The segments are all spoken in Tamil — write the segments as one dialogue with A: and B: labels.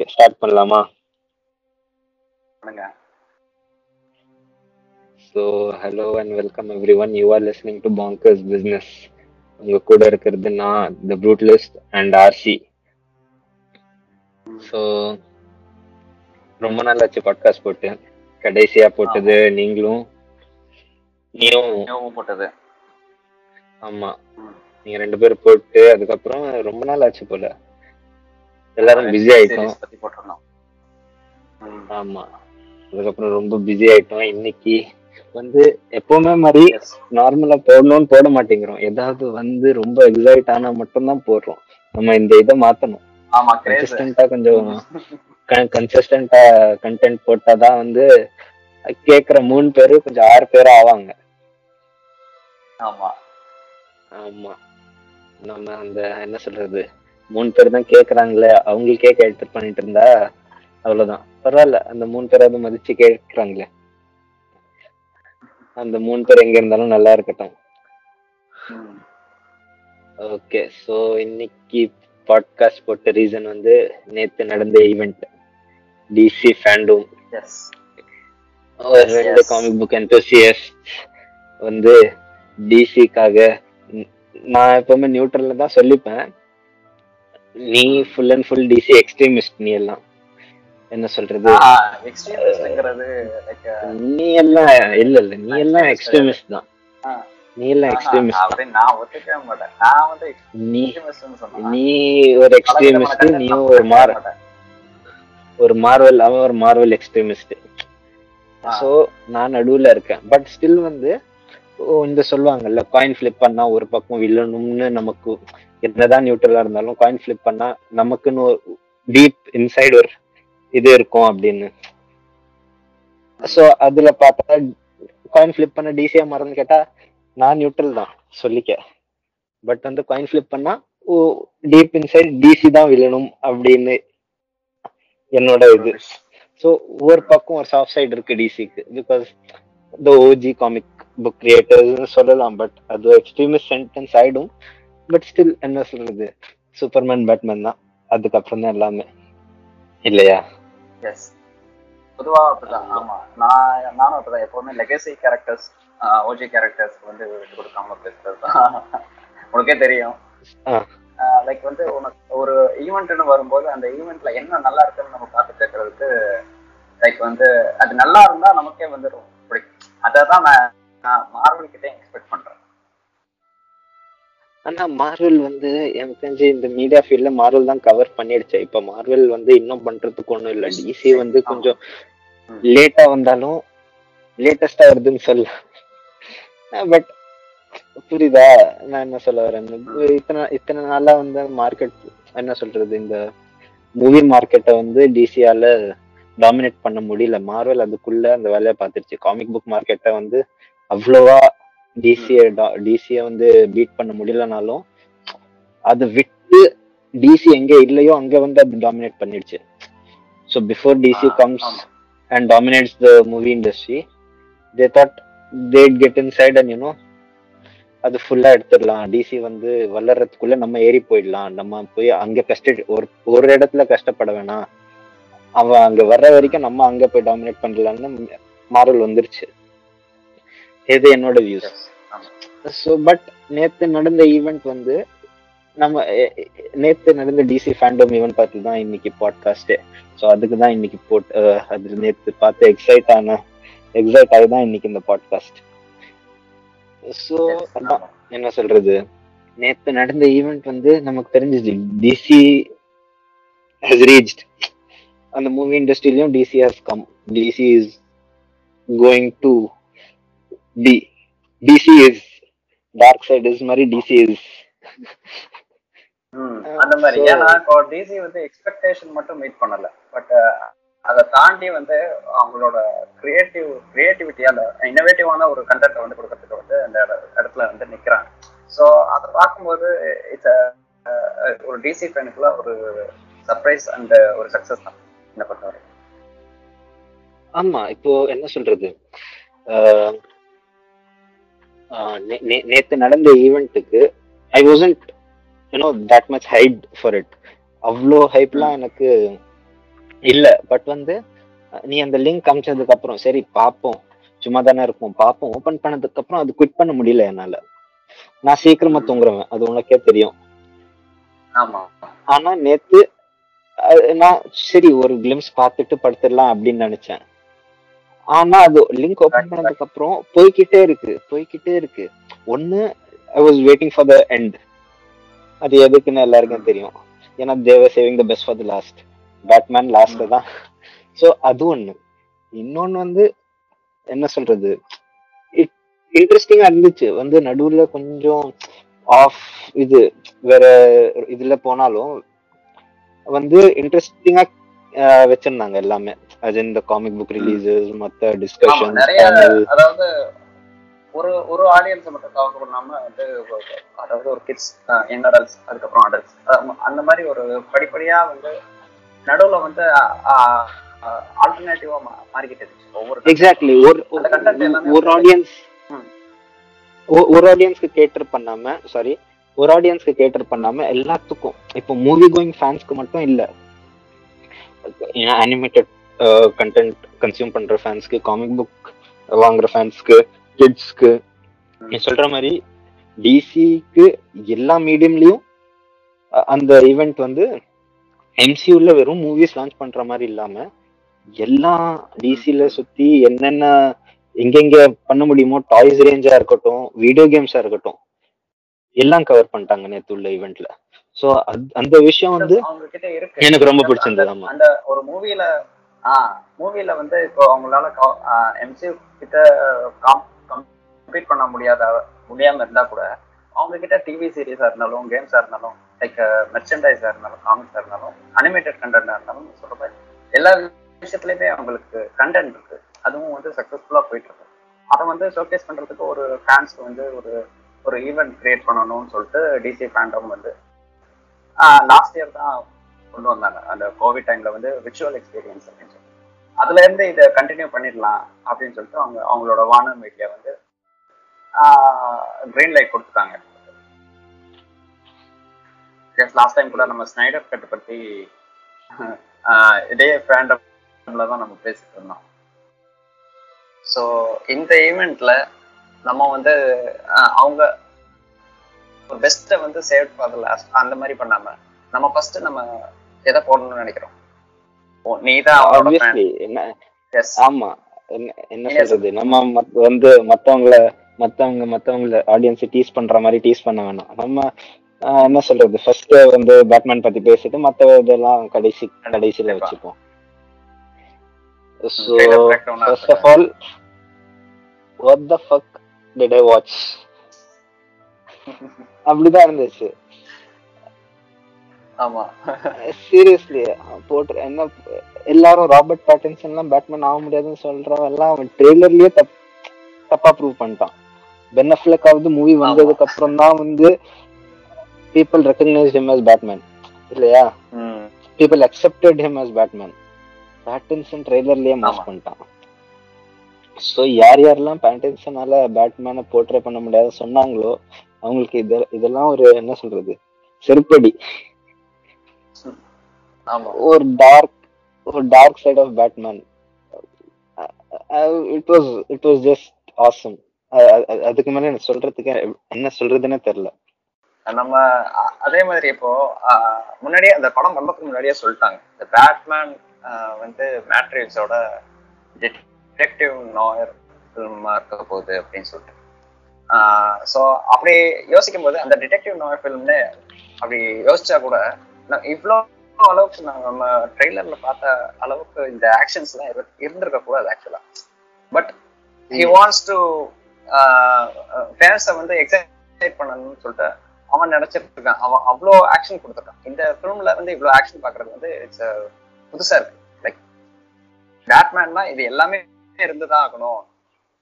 A: ஓகே ஸ்டார்ட் பண்ணலாமா?
B: பண்ணுங்க.
A: So hello and welcome everyone you are listening to bonkers business உங்க கூட இருக்கிறது நான் the brutalist and RC so ரொம்ப நாள் ஆச்சு பாட்காஸ்ட் போட்டு. கடைசியா போட்டது நீங்களும் நீயும்.
B: போட்டது.
A: ஆமா. நீங்க ரெண்டு பேரும் போட்டு அதுக்கப்புறம் ரொம்ப நாள் ஆச்சு போல. எல்லாரும் பிஸி ஆயிட்டோம்.
B: பத்தி போட்டிருந்தோம்.
A: ஆமா. அதுக்கப்புறம் ரொம்ப பிஸி ஆயிட்டோம். இன்னைக்கு வந்து எப்பவுமே மாதிரி. நார்மலா போடணும்னு போட மாட்டேங்கிறோம். ஏதாவது வந்து ரொம்ப எக்ஸைட் ஆனா மட்டும்தான் போடுறோம். நம்ம இந்த இதை மாத்தணும்.
B: ஆமா
A: கன்சிஸ்டன்டா கொஞ்சம் கன்சிஸ்டன்டா கண்டென்ட் போட்டாதான் வந்து கேக்குற மூணு பேரு கொஞ்சம் ஆறு பேரும் ஆவாங்க.
B: ஆமா.
A: ஆமா. நம்ம அந்த என்ன சொல்றது? மூணு பேர் தான் கேக்குறாங்களே அவங்களுக்கே கேட்டு பண்ணிட்டு இருந்தா அவ்வளவுதான். பரவாயில்ல அந்த மூணு பேராவது மதிச்சு கேக்குறாங்களே. அந்த மூணு பேர் எங்க இருந்தாலும் நல்லா இருக்கட்டும். ஓகே சோ இன்னைக்கு பாட்காஸ்ட் போட்ட ரீசன் வந்து நேத்து நடந்த ஈவெண்ட் டிசி ஃபேண்டோம் ரெண்டு. காமிக் புக் என்தூசியஸ்ட் வந்து டிசிக்காக நான் எப்பவுமே நியூட்ரல்ல தான் சொல்லிப்பேன். நீ full and full DC extremist நீ எல்லாம். என்ன சொல்றது? நீ எல்லாம் இல்ல இல்ல நீ எல்லாம் எக்ஸ்ட்ரீமிஸ்ட் தான். நீ எல்லாம் எக்ஸ்ட்ரீமிஸ்ட்
B: நான் ஒத்துக்கவே மாட்டேன். நான் வந்து
A: நீ நீ ஒரு எக்ஸ்ட்ரீமிஸ்ட்
B: நான்
A: ஒரு மார். ஒரு மார்வல் அவன் ஒரு மார்வல் எக்ஸ்ட்ரீமிஸ்ட். சோ நான் நடுவுல இருக்கேன். பட் ஸ்டில் வந்து இந்த சொல்லுவாங்கல்ல காயின் ஃபிளிப் பண்ணா ஒரு பக்கம் வில்லணும்னு நமக்கு என்னதான் நியூட்ரலா இருந்தாலும் காயின் ஃபிளிப் பண்ணா நமக்குன்னு ஒரு டீப் இன்சைடு ஒரு இது இருக்கும் அப்படின்னு. சோ அதுல பார்த்தா காயின் ஃபிளிப் பண்ண டிசியா மறந்து கேட்டா நான் நியூட்ரல் தான் சொல்லிக்க. பட் வந்து காயின் ஃபிளிப் பண்ணா ஓ டீப் இன்சைட் டிசி தான் விழணும் அப்படின்னு என்னோட இது. ஸோ ஒவ்வொரு பக்கம் ஒரு சாஃப்ட் சைடு இருக்கு டிசிக்கு because the OG comic book கிரியேட்டர்ஸ்னு சொல்லலாம் பட் அது எக்ஸ்ட்ரீமிஸ்ட் சென்டென்ஸ் ஆயிடும். பட் ஸ்டில் என்ன சொல்றது? சூப்பர்மேன் பேட்மேன் தான். அதுக்கப்புறம் தான் எல்லாமே. இல்லையா?
B: Yes. பொதுவா அப்படிதான். ஆமா. நான் நானும் அப்படிதான். எப்பவுமே லெகசி கேரக்டர்ஸ் ஓஜி கேரக்டர்ஸ் வந்து விட்டு கொடுக்காம பேசுறது தான். உனக்கே தெரியும். லைக் வந்து உனக்கு ஒரு ஈவெண்ட்னு வரும்போது அந்த ஈவெண்ட்ல என்ன நல்லா இருக்குன்னு நம்ம பார்த்து கேட்கறதுக்கு லைக் வந்து அது நல்லா இருந்தா நமக்கே வந்து ரொம்ப பிடிக்கும் அதை தான் நான் நான் மார்வல் கிட்டே எக்ஸ்பெக்ட் பண்றேன்.
A: ஆனா மார்வல் வந்து எனக்கு தெரிஞ்சு இந்த மீடியா ஃபீல்ட்ல மார்வல் தான் கவர் பண்ணிடுச்சு. இப்ப மார்வல் வந்து இன்னும் பண்றதுக்கு ஒண்ணும் இல்ல. டிசி வந்து கொஞ்சம். லேட்டா வந்தாலும் லேட்டஸ்டா வருதுன்னு சொல்லலாம். பட் புரியுதா? நான் என்ன சொல்ல வரேன்? இத்தனை இத்தனை நாளா வந்து மார்க்கெட் என்ன சொல்றது? இந்த மூவி மார்க்கெட்டை வந்து டிசியால டாமினேட் பண்ண முடியல. மார்வல் அதுக்குள்ள அந்த வேலையை பார்த்துருச்சு காமிக் புக் மார்க்கெட்டை வந்து அவ்வளோவா டிசிய டிசிய வந்து பீட் பண்ண முடியலனாலும் அது விட்டு டிசி எங்க இல்லையோ அங்க வந்து அது டாமினேட் பண்ணிடுச்சு. So before DC comes and dominates the movie industry they thought they'd get inside and you know அது ஃபுல்லா எடுத்துடலாம். டிசி வந்து வளர்றதுக்குள்ள நம்ம ஏறி போயிடலாம். நம்ம போய் அங்க கஷ்ட ஒரு ஒரு இடத்துல கஷ்டப்பட வேணாம். அவன் அங்க வர்ற வரைக்கும் நம்ம அங்க போய் டாமினேட் பண்ணலாம்னு மாரல் வந்துருச்சு. இது என்னோட வியூஸ். ஸோ பட் நேத்து நடந்த ஈவெண்ட் வந்து நம்ம நேத்து நடந்த டிசி ஃபேண்டோம் ஈவெண்ட் பார்த்து தான் இன்னைக்கு பாட்காஸ்டே ஸோ அதுக்கு தான் இன்னைக்கு போட் அது நேத்து பார்த்து எக்ஸைட் ஆன எக்ஸைட் ஆகி தான் இன்னைக்கு இந்த பாட்காஸ்ட் ஸோ. அதான். என்ன சொல்றது நேத்து நடந்த ஈவெண்ட் வந்து நமக்கு தெரிஞ்சிச்சு டிசி ஹஸ் ரீச்ட் அந்த movie இண்டஸ்ட்ரியிலும் DC has come DC is going to D DC is dark side is மாதிரி டிசி இஸ்
B: அந்த மாதிரி. ஏன்னா இப்போ டிசி வந்து எக்ஸ்பெக்டேஷன் மட்டும் மீட் பண்ணல. பட் அதை தாண்டி வந்து அவங்களோட கிரியேட்டிவ் கிரியேட்டிவிட்டி அந்த இன்னோவேட்டிவான ஒரு கண்டென்ட்டை வந்து கொடுக்கறதுக்கு வந்து அந்த இட- இடத்துல வந்து நிக்கிறாங்க. ஸோ அதை பார்க்கும்போது இட்ஸ் ஒரு டிசி ஃபேனுக்குள்ள ஒரு சர்ப்ரைஸ் அண்ட் ஒரு சக்சஸ் தான் என்ன பொறுத்தவரை.
A: ஆமா இப்போ என்ன சொல்றது? நேத்து நடந்த ஈவெண்ட்டுக்கு I wasn't you know that much hype for it அவ்வளோ ஹைப்லாம் எனக்கு இல்ல. பட் வந்து நீ அந்த லிங்க் அமிச்சதுக்கு அப்புறம் சரி பாப்போம். சும்மா தானே இருப்போம் பாப்போம். ஓபன் பண்ணதுக்கு அப்புறம் அது குவிட் பண்ண முடியல என்னால. நான் சீக்கிரமா. தூங்குறவன். அது உனக்கே தெரியும்.
B: ஆமா.
A: ஆனா நேத்து நான் சரி ஒரு கிளிம்ஸ் பார்த்துட்டு படுத்துடலாம் அப்படின்னு நினைச்சேன். ஆனா அது லிங்க் ஓபன் பண்ணதுக்கு அப்புறம் போய்க்கிட்டே இருக்கு. போய்க்கிட்டே இருக்கு. ஒண்ணு I was waiting for the end அது எதுக்குன்னு எல்லாருக்கும் தெரியும். ஏன்னா they're saving the best for the last Batman லாஸ்ட்ல தான். ஸோ அது ஒண்ணு. இன்னொன்னு வந்து என்ன சொல்றது? இன்ட்ரெஸ்டிங்கா இருந்துச்சு. வந்து நடுவுல கொஞ்சம் ஆஃப் இது வேற இதுல போனாலும் வந்து இன்ட்ரெஸ்டிங்கா வச்சிருந்தாங்க எல்லாமே. அது இந்த காமிக் புக் ரிலீசஸ் மத்த டிஸ்கஷன்
B: அதாவது ஒரு ஒரு ஆடியன்ஸ் மட்டும் கவர் பண்ணாம வந்து அதாவது ஒரு கிட்ஸ் யங் அடல்ட்ஸ் அதுக்கப்புறம் அடல்ட்ஸ் அந்த மாதிரி ஒரு படிப்படியா வந்து நடுவுல வந்து ஆல்டர்னேட்டிவா மாறிக்கிட்டு இருந்துச்சு. ஒவ்வொரு
A: எக்ஸாக்ட்லி ஒரு ஒரு ஆடியன்ஸ். ஒரு ஆடியன்ஸ்க்கு கேட்டர் பண்ணாம சாரி ஒரு ஆடியன்ஸ்க்கு கேட்டர் பண்ணாம எல்லாத்துக்கும் இப்போ மூவி கோயிங் ஃபேன்ஸ்க்கு மட்டும் இல்ல அனிமேட்டட் கண்டென்ட் கன்சியூம் பண்ற ஃபேன்ஸ்க்கு காமிக் புக் வாங்குற ஃபேன்ஸ்க்கு கிட்ஸ்க்கு நீ சொல்ற மாதிரி டிசிக்கு எல்லா மீடியம்லயும் அந்த ஈவெண்ட் வந்து எம்சியூல வெறும் மூவிஸ் லான்ச் பண்ற மாதிரி இல்லாம எல்லா டிசில சுத்தி என்னென்ன எங்கெங்க பண்ண முடியுமோ டாய்ஸ் ரேஞ்சா இருக்கட்டும் வீடியோ கேம்ஸா இருக்கட்டும் எல்லாம் கவர் பண்ணிட்டாங்க நேத்து உள்ள ஈவெண்ட்ல சோ அந்த விஷயம் வந்து எனக்கு ரொம்ப பிடிச்சிருந்தது, ஆமா.
B: அந்த ஒரு மூவில மூவில வந்து இப்போ அவங்களால எம்சியூ கிட்ட கம்ப்ளீட் பண்ண முடியாத முடியாம இருந்தா கூட அவங்க கிட்ட டிவி சீரீஸா இருந்தாலும் கேம்ஸா இருந்தாலும் லைக் மெர்ச்சன்டைஸா இருந்தாலும் காமிக்ஸா இருந்தாலும் அனிமேட்டட் கண்டென்டா இருந்தாலும் சொல்ற மாதிரி எல்லா விஷயத்துலயுமே அவங்களுக்கு கண்டென்ட் இருக்கு. அதுவும் வந்து சக்சஸ்ஃபுல்லா போயிட்டு இருக்கு. அதை வந்து ஷோகேஸ் பண்றதுக்கு ஒரு ஃபேன்ஸ்க்கு வந்து ஒரு ஒரு ஈவெண்ட் கிரியேட் பண்ணணும்னு சொல்லிட்டு டிசி ஃபேண்டம் வந்து லாஸ்ட் இயர் தான் கொண்டு வந்தாங்க. அந்த கோவிட் டைம்ல வந்து விர்ச்சுவல் எக்ஸ்பீரியன்ஸ் அப்படின்னு சொல்லி அதுல இருந்து இதை கண்டினியூ பண்ணிடலாம் அப்படின்னு சொல்லிட்டு அவங்க அவங்களோட வானர் மீடியா வந்து கிரீன் லைட் கொடுத்துட்டாங்க. லாஸ்ட் டைம் கூட நம்ம ஸ்னைடர் கட் பத்தி ஆஹ் இதே ஃபேண்டம்ல தான் நம்ம பேசிட்டு இருந்தோம். ஸோ இந்த ஈவெண்ட்ல நம்ம வந்து அவங்க ஒரு பெஸ்ட்டை வந்து சேவ் ஃபார் லாஸ்ட் அந்த மாதிரி பண்ணாம நம்ம ஃபர்ஸ்ட் நம்ம எதை போடணும்னு நினைக்கிறோம்? நீ தான்.
A: ஆமா. என்ன. சொல்றது? நம்ம வந்து மத்தவங்கள மத்தவங்க மத்தவங்கள ஆடியன்ஸ் டீஸ் பண்ற மாதிரி டீஸ் பண்ண வேணாம். நம்ம என்ன சொல்றது? ஃபர்ஸ்ட் வந்து பேட்மேன் பத்தி பேசிட்டு மத்த இதெல்லாம் கடைசி கடைசியில. வச்சுப்போம். So
B: Trailer breakdown ah
A: first of all what the fuck did I watch அப்படிதான் இருந்துச்சு.
B: ஆமா.
A: சீரியஸ்லி போட்டு என்ன எல்லாரும் ராபர்ட் பேட்டின்சன் எல்லாம் பேட்மேன் ஆக முடியாதுன்னு சொல்றவன் எல்லாம் அவன் ட்ரெய்லர்லயே தப் தப்பா ப்ரூவ் பண்ணிட்டான். பென் ஆவது மூவி வந்ததுக்கு அப்புறம் தான் வந்து people recognise him as Batman இல்லையா? People accepted him as Batman Pattinson ட்ரெய்லர்லயே mass. பண்ணிட்டான். ஸோ யார் யாரெல்லாம் பேட்டின்சனால பேட்மேனை போர்ட்ரே பண்ண முடியாது சொன்னாங்களோ அவங்களுக்கு இது இதெல்லாம் ஒரு என்ன சொல்றது செருப்படி. ஒரு டார்க் ஒரு dark side of Batman it was it was just awesome அதுக்கு மேல எனக்கு சொல்றதுக்கு என்ன சொல்றதுன்னே தெரியல.
B: நம்ம அதே மாதிரி இப்போ முன்னாடியே அந்த படம் வந்ததுக்கு முன்னாடியே சொல்லிட்டாங்க. இந்த பேட்மேன் வந்து மேட்ரிக்ஸோட டிடெக்டிவ் நாயர் ஃபில்மா இருக்க போகுது அப்படின்னு சொல்லிட்டு. ஸோ அப்படி யோசிக்கும் போது அந்த டிடெக்டிவ் நாயர் ஃபில்ம்னு அப்படி யோசிச்சா கூட இவ்வளோ அளவுக்கு நான் நம்ம ட்ரெய்லர்ல பார்த்த அளவுக்கு இந்த ஆக்ஷன்ஸ்லாம் இரு இருந்திருக்க கூடாது ஆக்சுவலா பட் ஹி வாண்ட்ஸ் டு ஃபேன்ஸை வந்து எக்ஸைட் பண்ணணும்னு சொல்லிட்டு அவன் நினைச்சிட்டு இருக்கான் அவன் அவ்வளோ ஆக்ஷன் கொடுத்துருக்கான். இந்த ஃபிலிம்ல வந்து இவ்வளோ ஆக்ஷன் பார்க்கறது வந்து இட்ஸ் புதுசா இருக்கு. லைக் பேட்மேன்னா இது எல்லாமே இருந்துதான் ஆகணும்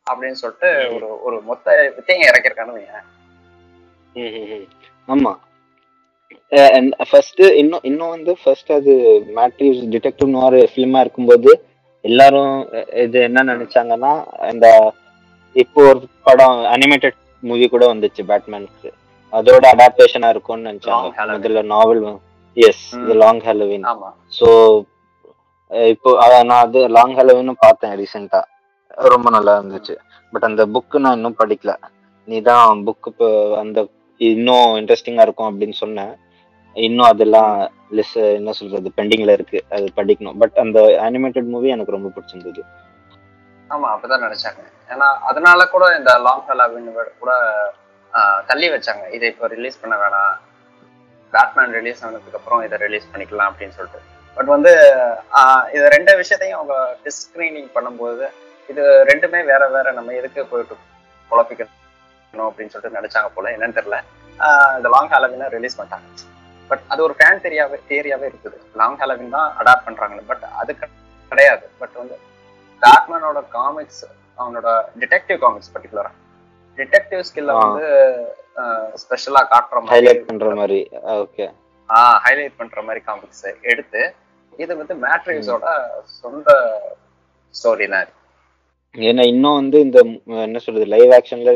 B: அப்படின்னு சொல்லிட்டு ஒரு ஒரு மொத்த வித்தையும் இறக்கிருக்கான்னு வையேன்.
A: ஆமா. ஃபர்ஸ்ட் இன்னும் இன்னும் வந்து ஃபர்ஸ்ட் அது மேட்ரிவ்ஸ் டிடெக்டிவ் நோர் ஃபிலிமா இருக்கும்போது எல்லாரும் இது என்ன நினைச்சாங்கன்னா இந்த இப்போ ஒரு படம் அனிமேட்டட் மூவி கூட வந்துச்சு பேட்மேனுக்கு அதோட அடாப்டேஷனா இருக்கும்னு நினைச்சாங்க. முதல்ல நாவல் எஸ். இது லாங் ஹாலோவின் ஸோ இப்போ நான் அது லாங் ஹலோவினும் பார்த்தேன் ரீசெண்டா ரொம்ப நல்லா இருந்துச்சு. பட் அந்த புக்கு நான் இன்னும் படிக்கல. நீ தான் புக் இப்போ அந்த இன்னும் இன்ட்ரெஸ்டிங்கா இருக்கும் அப்படின்னு சொன்னேன். இன்னும் அதெல்லாம் லெஸ் என்ன சொல்றது பெண்டிங்ல இருக்கு. அது படிக்கணும். பட் அந்த அனிமேட்டட் மூவி எனக்கு ரொம்ப பிடிச்சிருந்தது.
B: ஆமா அப்பதான் நினைச்சாங்க. ஏன்னா அதனால கூட இந்த லாங் ஹாலாவின் கூட தள்ளி வச்சாங்க. இதை இப்போ ரிலீஸ் பண்ண வேணாம். பேட்மேன் ரிலீஸ் ஆனதுக்கு அப்புறம் இதை ரிலீஸ் பண்ணிக்கலாம் அப்படின்னு சொல்லிட்டு. பட் வந்து இது ரெண்டு விஷயத்தையும் அவங்க டிஸ்கிரீனிங் பண்ணும்போது இது ரெண்டுமே வேற வேற நம்ம எதுக்கு போயிட்டு குழப்பிக்கணும் அப்படின்னு சொல்லிட்டு நினைச்சாங்க போல. என்னன்னு தெரியல. இந்த லாங் ஹாலவினை ரிலீஸ் பண்ணிட்டாங்க. பட் அது ஒரு ஃபேன் தெரியாவே தேரியாவே இருக்குது. லாங் ஹாலவின் தான் அடாப்ட் பண்றாங்க பட் அது கிடையாது. பட் வந்து பேட்மேனோட காமிக்ஸ் அவனோட டிடெக்டிவ் காமிக்ஸ் பர்டிகுலரா டிடெக்டிவ் ஸ்கில்ல
A: ஆ.
B: வந்து ஸ்பெஷலா காட்டுற
A: ஹைலைட்
B: மாதிரி
A: பண்ற மாதிரி. ஓகே
B: ஹைலைட் பண்ற மாதிரி காமிக்ஸ் எடுத்து இது வந்து மேட்ரிக்ஸோட சொந்த ஸ்டோரி தான்.
A: ஏன்னா இன்னும் வந்து இந்த என்ன சொல்றது லைவ் ஆக்ஷன்ல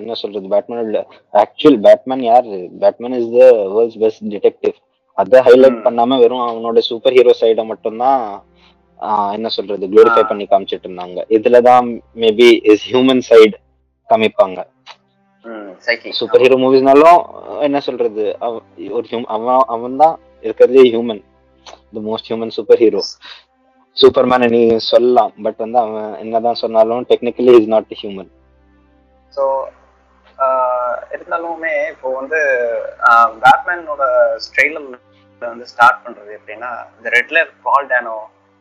A: என்ன சொல்றது பேட்மேன் ஆக்சுவல் பேட்மேன் யார்? Batman is the world's best detective அதை ஹைலைட். பண்ணாம வெறும் அவனோட சூப்பர் ஹீரோ சைட மட்டும்தான் என்ன சொல்றது குளோரிஃபை. பண்ணி காமிச்சிட்டு இருந்தாங்க. இதுலதான் மேபி இஸ் ஹியூமன் சைடு காமிப்பாங்க. சூப்பர் ஹீரோ மூவிஸ்னாலும் என்ன சொல்றது ஒரு அவன் அவன் தான் இருக்கிறதே human the most human super hero Superman நீ சொல்லலாம் பட் வந்து அவன் என்னதான் சொன்னாலும் technically is not human
B: so இருந்தாலுமே இப்போ வந்து பேட்மேனோட ஸ்ட்ரெயிலர்ல வந்து ஸ்டார்ட் பண்றது எப்படின்னா இந்த Riddler Paul Dano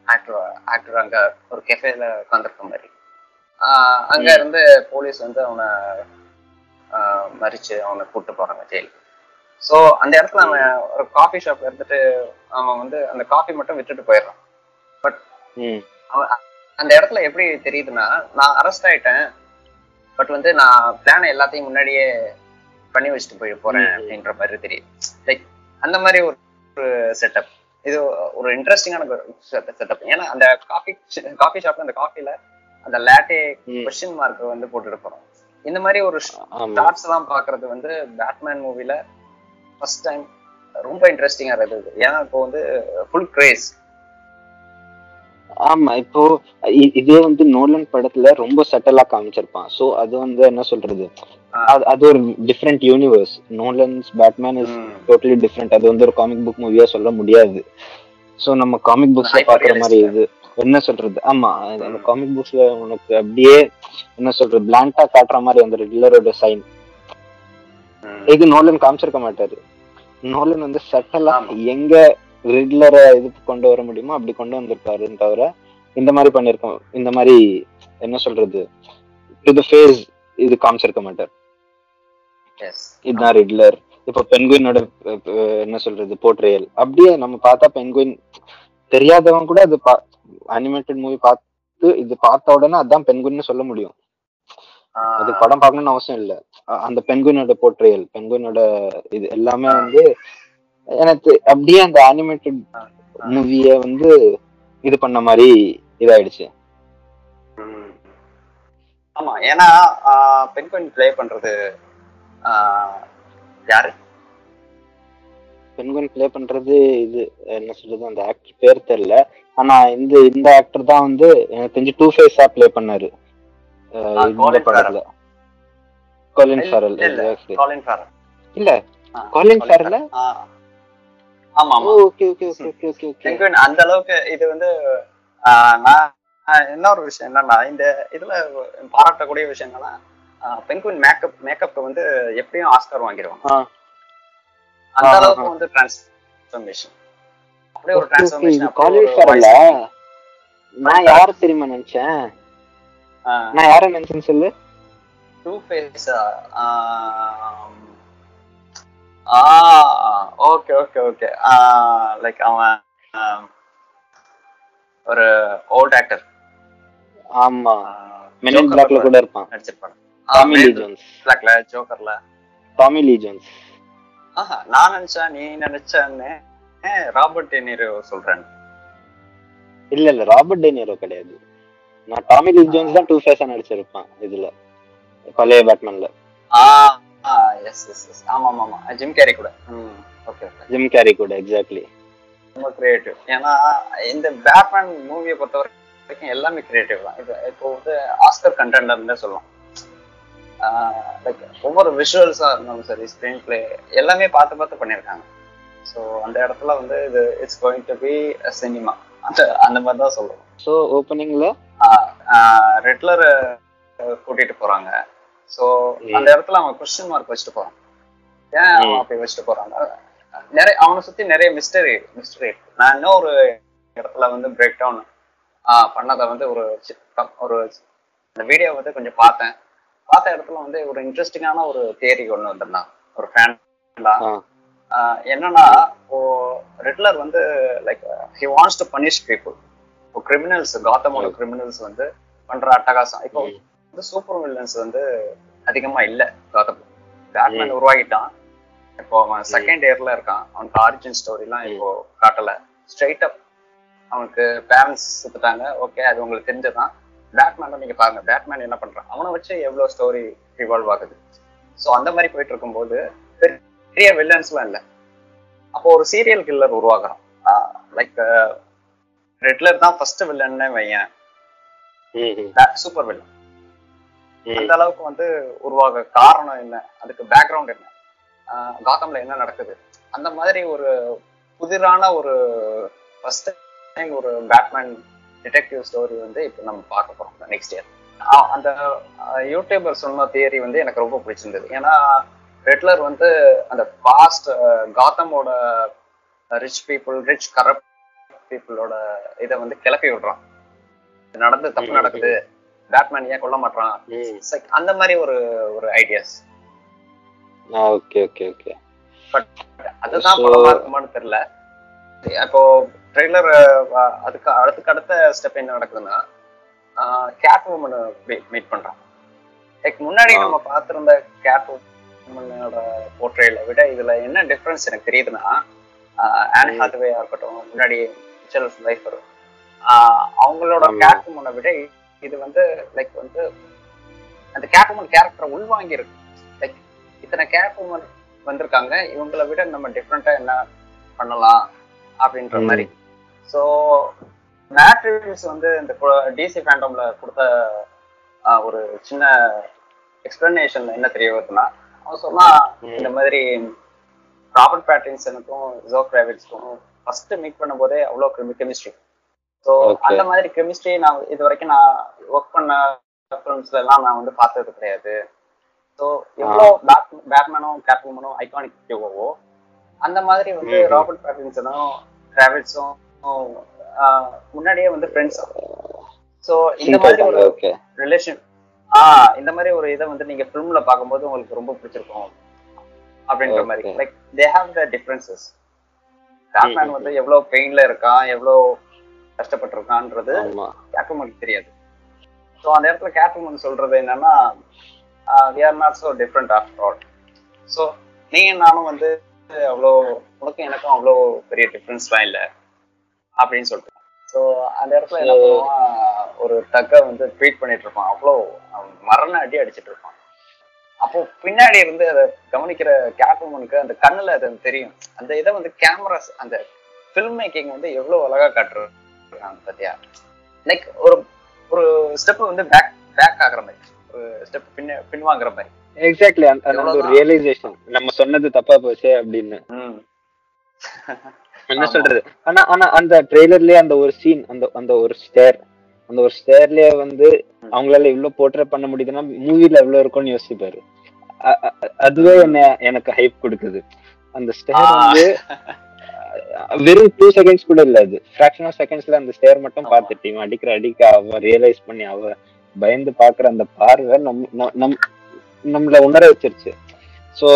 B: actor actor அங்க ஒரு கெஃபேல உட்காந்துருக்க மாதிரி. அங்க. இருந்து போலீஸ் வந்து அவனை மறிச்சு அவனை கூட்டு போறாங்க ஜெயிலுக்கு. ஸோ அந்த இடத்துல அவன் ஒரு காஃபி ஷாப் இருந்துட்டு அவன் வந்து அந்த காஃபி மட்டும் விட்டுட்டு போயிடுறான். அவன் அந்த இடத்துல எப்படி தெரியுதுன்னா நான் அரெஸ்ட் ஆயிட்டேன். பட் வந்து நான் பிளான் எல்லாத்தையும் முன்னாடியே பண்ணி வச்சுட்டு போய் போறேன். அப்படின்ற மாதிரி தெரியுது. லைக் அந்த மாதிரி ஒரு செட்டப் இது ஒரு இன்ட்ரெஸ்டிங்கான செட்டப் ஏன்னா அந்த காஃபி காஃபி ஷாப்ல அந்த காஃபில அந்த லேட்டே. கொஸ்டின் மார்க் வந்து போட்டுட்டு போறோம். இந்த மாதிரி ஒரு ஷார்ட்ஸ் எல்லாம் பாக்குறது வந்து பேட்மேன் மூவில ஃபர்ஸ்ட் டைம் ரொம்ப இன்ட்ரெஸ்டிங்கா இருந்தது. ஏன்னா இப்போ வந்து ஃபுல் கிரேஸ்
A: ஆமா இப்போ இதே வந்து நோலன் படத்துல ரொம்ப சட்டலா காமிச்சிருப்பான். சோ அது வந்து என்ன சொல்றது? அது ஒரு different universe Nolan's Batman is totally different அது வந்து ஒரு காமிக் புக் மூவியா சொல்ல முடியாது. சோ நம்ம காமிக் புக்ஸ்ல பாக்குற மாதிரி. இது. என்ன சொல்றது? ஆமா அந்த. காமிக் புக்ஸ்ல உனக்கு அப்படியே என்ன சொல்றது? பிளாங்கா காட்டுற மாதிரி அந்த ரெகுலரோட சைன் இது நோலன் காமிச்சிருக்க மாட்டாரு. நோலன் வந்து சட்டலா. எங்க ரெகுலரா இது கொண்டு வர முடியுமோ அப்படி கொண்டு வந்திருப்பாருன்னு தவிர இந்த மாதிரி பண்ணிருக்கோம் இந்த மாதிரி என்ன சொல்றது டு த ஃபேஸ் இது காமிச்சிருக்க மாட்டார். இதுதான் ரெகுலர் இப்ப பென்குயினோட என்ன சொல்றது போர்ட்ரேயல் அப்படியே நம்ம பார்த்தா பென்குயின் தெரியாதவங்க கூட அது அனிமேட்டட் மூவி பார்த்து இது பார்த்த உடனே அதான் பென்குயின்னு சொல்ல முடியும். அது படம் பார்க்கணும்னு அவசியம் இல்ல. அந்த பென்குயினோட போர்ட்ரேயல் பென்குயினோட இது எல்லாமே. வந்து எனக்கு அப்படியே அந்த அனிமேட்டட். மூவிய வந்து இது பண்ண மாதிரி இதாயிடுச்சு.
B: ஆமா ஏன்னா பெண்குயின் ப்ளே பண்றது யாரு?
A: பென்குயின் ப்ளே பண்றது இது என்ன சொல்றது அந்த ஆக்டர் பேர் தெரியல. ஆனா இந்த இந்த ஆக்டர் தான் வந்து எனக்கு தெரிஞ்சு டூ ஃபேஸா ப்ளே பண்ணாரு இந்த படத்துல. கோலின்
B: இல்ல,
A: ஃபேரல்
B: இல்ல. காலின் ஃபேரல் ஆமா
A: okay okay okay okay okay okay
B: penguin அந்த அளவுக்கு இது வந்து நான் இன்னொரு விஷயம் என்னன்னா இந்த இதுல பாராட்டக்கூடிய விஷயம் என்னன்னா பெண்குயின் மேக்கப் மேக்கப் வந்து எப்படியும் ஆஸ்கர் வாங்கிடுவாங்க. அந்த அளவுக்கு. வந்து டிரான்ஸ்ஃபர்மேஷன் அப்படியே ஒரு டிரான்ஸ்ஃபர்மேஷன்
A: நான் யார தெரியுமா நினைச்சேன்? நான் யார நினைச்சேன்னு சொல்லு.
B: டூ ஃபேஸ் ஆ ஓகே ஓகே ஓகே லைக் அவன் ஒரு ஓல்ட் ஆக்டர்
A: ஆமா. மென் இன் பிளாக்ல கூட இருப்பான்.
B: நடிச்சிருப்பான்.
A: டாமி லீ ஜோன்ஸ்
B: பிளாக்ல ஜோக்கர்ல
A: டாமி லீ ஜோன்ஸ்
B: ஆஹா நான் நினைச்சேன் நீ நினைச்சேன்னு ராபர்ட் டெனிரோ சொல்றேன்.
A: இல்ல இல்ல ராபர்ட் டெனியரோ கிடையாது. நான் டாமி லீ ஜோன்ஸ் தான் டூ ஃபேஸா நடிச்சிருப்பான் இதுல பழைய பேட்மேன்ல
B: ஆ எஸ் எஸ் எஸ் ஆமா ஆமா ஆமா ஜிம் கேரி கூட. ம். ஓகே ஓகே
A: ஜிம் கேரி கூட எக்ஸாக்ட்லி
B: ரொம்ப கிரியேட்டிவ் ஏன்னா இந்த பேட்மேன் மூவியை பொறுத்த வரைக்கும் எல்லாமே கிரியேட்டிவ் தான். இது இப்போ வந்து ஆஸ்கர் கண்டென்டர்னே சொல்லலாம். லைக் ஒவ்வொரு விஷுவல்ஸா இருந்தாலும் சரி ஸ்க்ரீன் பிளே எல்லாமே பார்த்து பார்த்து பண்ணியிருக்காங்க. ஸோ அந்த இடத்துல வந்து இது it's going to be cinema அந்த அந்த மாதிரி தான் சொல்லுவோம்
A: ஸோ ஓப்பனிங்ல
B: ரெட்லர் கூட்டிட்டு போறாங்க. ஸோ அந்த இடத்துல அவன் கொஸ்டின் மார்க் வச்சுட்டு போறான். ஏன் அவன் அப்படி வச்சுட்டு போறாங்க நிறைய அவனை சுத்தி நிறைய மிஸ்டரி மிஸ்டரி இருக்கு. நான் இன்னும் ஒரு இடத்துல வந்து பிரேக் டவுன் பண்ணதை வந்து ஒரு ஒரு அந்த வீடியோ வந்து கொஞ்சம் பார்த்தேன். பார்த்த இடத்துல வந்து ஒரு இன்ட்ரெஸ்டிங்கான ஒரு தேரி ஒன்று வந்திருந்தான். ஒரு ஃபேன் என்னன்னா இப்போ ரெட்லர் வந்து like he wants to punish people இப்போ கிரிமினல்ஸ் காத்தமோட கிரிமினல்ஸ் வந்து பண்ற அட்டகாசம். இப்போ வந்து சூப்பர் வில்லன்ஸ் வந்து அதிகமா இல்ல பேட்மேன் உருவாகிட்டான். இப்போ அவன் செகண்ட் இயர்ல இருக்கான். அவனுக்கு ஆரிஜின் ஸ்டோரிலாம் இப்போ காட்டல. ஸ்ட்ரைட் அப் அவனுக்கு பேரண்ட்ஸ் சுத்துட்டாங்க. ஓகே அது உங்களுக்கு தெரிஞ்சதான் பேட்மேன் நீங்க பாருங்க. பேட்மேன் என்ன பண்றான்? அவனை வச்சு எவ்வளவு ஸ்டோரி ரிவால்வ் ஆகுது? ஸோ அந்த மாதிரி போயிட்டு இருக்கும்போது பெரிய வில்லன்ஸ்லாம் இல்லை. அப்போ ஒரு சீரியல் கில்லர் உருவாகிறான். லைக் ரெட்லர் தான் ஃபர்ஸ்ட் வில்லன்னு வையன். சூப்பர் வில்லன் அந்த அளவுக்கு வந்து உருவாக காரணம் என்ன? அதுக்கு பேக்ரவுண்ட் என்ன? காத்தம்ல என்ன நடக்குது? அந்த மாதிரி ஒரு புதிரான ஒரு ஃபர்ஸ்ட் டைம் ஒரு பேட்மேன் டிடெக்டிவ் ஸ்டோரி வந்து இப்போ நம்ம பார்க்க போறோம் நெக்ஸ்ட் இயர் அந்த யூடியூபர் சொன்ன தியரி வந்து எனக்கு ரொம்ப பிடிச்சிருந்தது. ஏன்னா ரெட்லர் வந்து அந்த பாஸ்ட் காத்தமோட ரிச் பீப்புள் ரிச் கரப்ட் பீப்புளோட இதை வந்து கிளப்பி விடுறான். நடந்து தப்பு நடக்குது. பேட்மேன் ஏன் கொல்ல மாட்டான் அந்த மாதிரி ஒரு ஒரு ideas
A: okay okay okay
B: but அதுதான் படமா இருக்குமான்னு தெரியல. இப்போ ட்ரெய்லர் அதுக்கு அடுத்துக்கு அடுத்த ஸ்டெப் என்ன நடக்குதுன்னா கேட் உமனை மீட் பண்றான். லைக் முன்னாடி நம்ம பார்த்திருந்த கேட் உமனோட போர்ட்ரேல விட இதுல என்ன டிஃபரன்ஸ் எனக்கு தெரியுதுன்னா ஆன் ஹாத்வேயா இருக்கட்டும் முன்னாடி மிச்சல் லைஃபர் அவங்களோட கேட் உமனை விட இது வந்து லைக் வந்து அந்த கேட் உமன் கேரக்டரை உள்வாங்கி இருக்கு லைக் இத்தனை கேட் உமன் வந்திருக்காங்க. இவங்களை விட நம்ம டிஃப்ரெண்டா என்ன பண்ணலாம் அப்படின்ற மாதிரி. ஸோ மேட்ரிவ்ஸ் வந்து இந்த டிசி ஃபேண்டம்ல கொடுத்த ஒரு சின்ன எக்ஸ்பிளனேஷன் என்ன தெரிய வருதுன்னா அவன் சொன்னா இந்த மாதிரி ராபர்ட் பேட்டின்சனுக்கும் ஜோக் ரேவிட்ஸ்க்கும் ஃபர்ஸ்ட் மீட் பண்ணும்போதே அவ்வளோ கெமிஸ்ட்ரி ஸோ அந்த மாதிரி கெமிஸ்ட்ரி நான் இது வரைக்கும் நான் ஒர்க் பண்ண ஃபிலிம்ஸ்ல எல்லாம் நான் வந்து பார்த்தது கிடையாது. ஸோ எவ்வளோ பேட் பேட்மேனும் கேட்மேனும் ஐகானிக் ஹீரோவோ அந்த மாதிரி வந்து ராபர்ட் பேட்டின்சனும் டிராவிட்ஸும் முன்னாடியே வந்து ஃப்ரெண்ட்ஸ் ஸோ இந்த மாதிரி ஒரு ரிலேஷன் ஆஹ் இந்த மாதிரி ஒரு இதை வந்து நீங்க ஃபிலிம்ல பார்க்கும்போது உங்களுக்கு ரொம்ப பிடிச்சிருக்கும் அப்படின்ற மாதிரி. Like they have the differences Batman வந்து எவ்வளவு பெயின்ல இருக்கான் எவ்வளவு கஷ்டப்பட்டிருக்கான்றது கேட்மனுக்கு தெரியாது. ஸோ அந்த இடத்துல கேட்மன் சொல்றது என்னன்னா we are not so different after all so நீங்க நானும் வந்து அவ்வளோ உனக்கும் எனக்கும் அவ்வளோ பெரிய டிஃப்ரென்ஸ்லாம் இல்லை அப்படின்னு சொல்லிட்டு ஸோ அந்த இடத்துல என்ன பண்ணுவான் ஒரு தக்கை வந்து ட்வீட் பண்ணிட்டு இருப்பான். அவ்வளோ மரண அடி அடிச்சிட்டு இருப்பான். அப்போ பின்னாடி இருந்து அதை கவனிக்கிற கேட்மனுக்கு அந்த கண்ணுல அது தெரியும். அந்த இதை வந்து கேமராஸ் அந்த ஃபில்ம் மேக்கிங் வந்து எவ்வளவு அழகா காட்டுறாங்க பத்தியா? லைக் ஒரு ஒரு ஸ்டெப் வந்து பேக் பேக் ஆகுற மாதிரி. ஒரு ஸ்டெப் பின்ன பின்வாங்குற மாதிரி.
A: எக்ஸாக்ட்லி அந்த ஒரு ரியலைசேஷன் நம்ம சொன்னது தப்பா போச்சே அப்படின்னு. என்ன சொல்றது? ஆனா ஆனா அந்த ட்ரெய்லர்லயே அந்த ஒரு சீன் அந்த அந்த ஒரு ஸ்டேர் அந்த ஒரு ஸ்டேர்லயே வந்து அவங்களால இவ்வளவு போர்ட்ரேட் பண்ண முடியுதுன்னா மூவில எவ்வளவு இருக்கும்னு யோசிப்பாரு. அதுவே என்ன எனக்கு ஹைப் கொடுக்குது. அந்த ஸ்டேர் வந்து வெறும் டூ செகண்ட்ஸ் கூட இல்ல அது. ஃபிராக்ஷன் ஆஃப் செகண்ட்ஸ்ல அந்த ஸ்டேர் மட்டும் பார்த்துட்டு இவன் அடிக்கிற அடிக்க அவ ரியலைஸ் பண்ணி அவ பயந்து பாக்குற அந்த பார்வை நம் நம் நம்மள உணர வச்சிருச்சு. சோ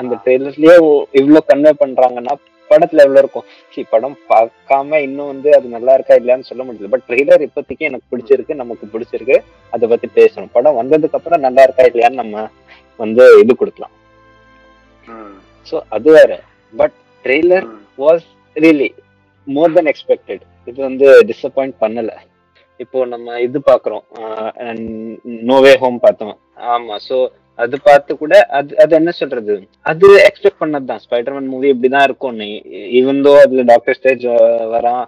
A: அந்த ட்ரெய்லர்லயே இவ்வளவு கன்வே பண்றாங்கன்னா படத்துல எவ்வளவு இருக்கும்? சி படம் பார்க்காம இன்னும் வந்து அது நல்லா இருக்கா இல்லையான்னு சொல்ல முடியல. பட் ட்ரெய்லர் இப்போதைக்கு எனக்கு பிடிச்சிருக்கு நமக்கு பிடிச்சிருக்கு. அதை பத்தி பேசணும். படம் வந்ததுக்கு அப்புறம் நல்லா இருக்கா இல்லையான்னு நம்ம வந்து இது கொடுக்கலாம். சோ அது வேற. But trailer was really more than expected இது வந்து டிசப்பாயிண்ட் பண்ணல. இப்போ நம்ம இது பாக்குறோம். நோவே ஹோம் பார்த்தோம். ஆமா சோ அது பார்த்து கூட அது அது என்ன சொல்றது? அது எக்ஸ்பெக்ட் பண்ணதுதான். ஸ்பைடர்மேன் மூவி இப்படிதான் இருக்கும்னு ஈவன் தோ அதுல டாக்டர் ஸ்டேஜ் வரான்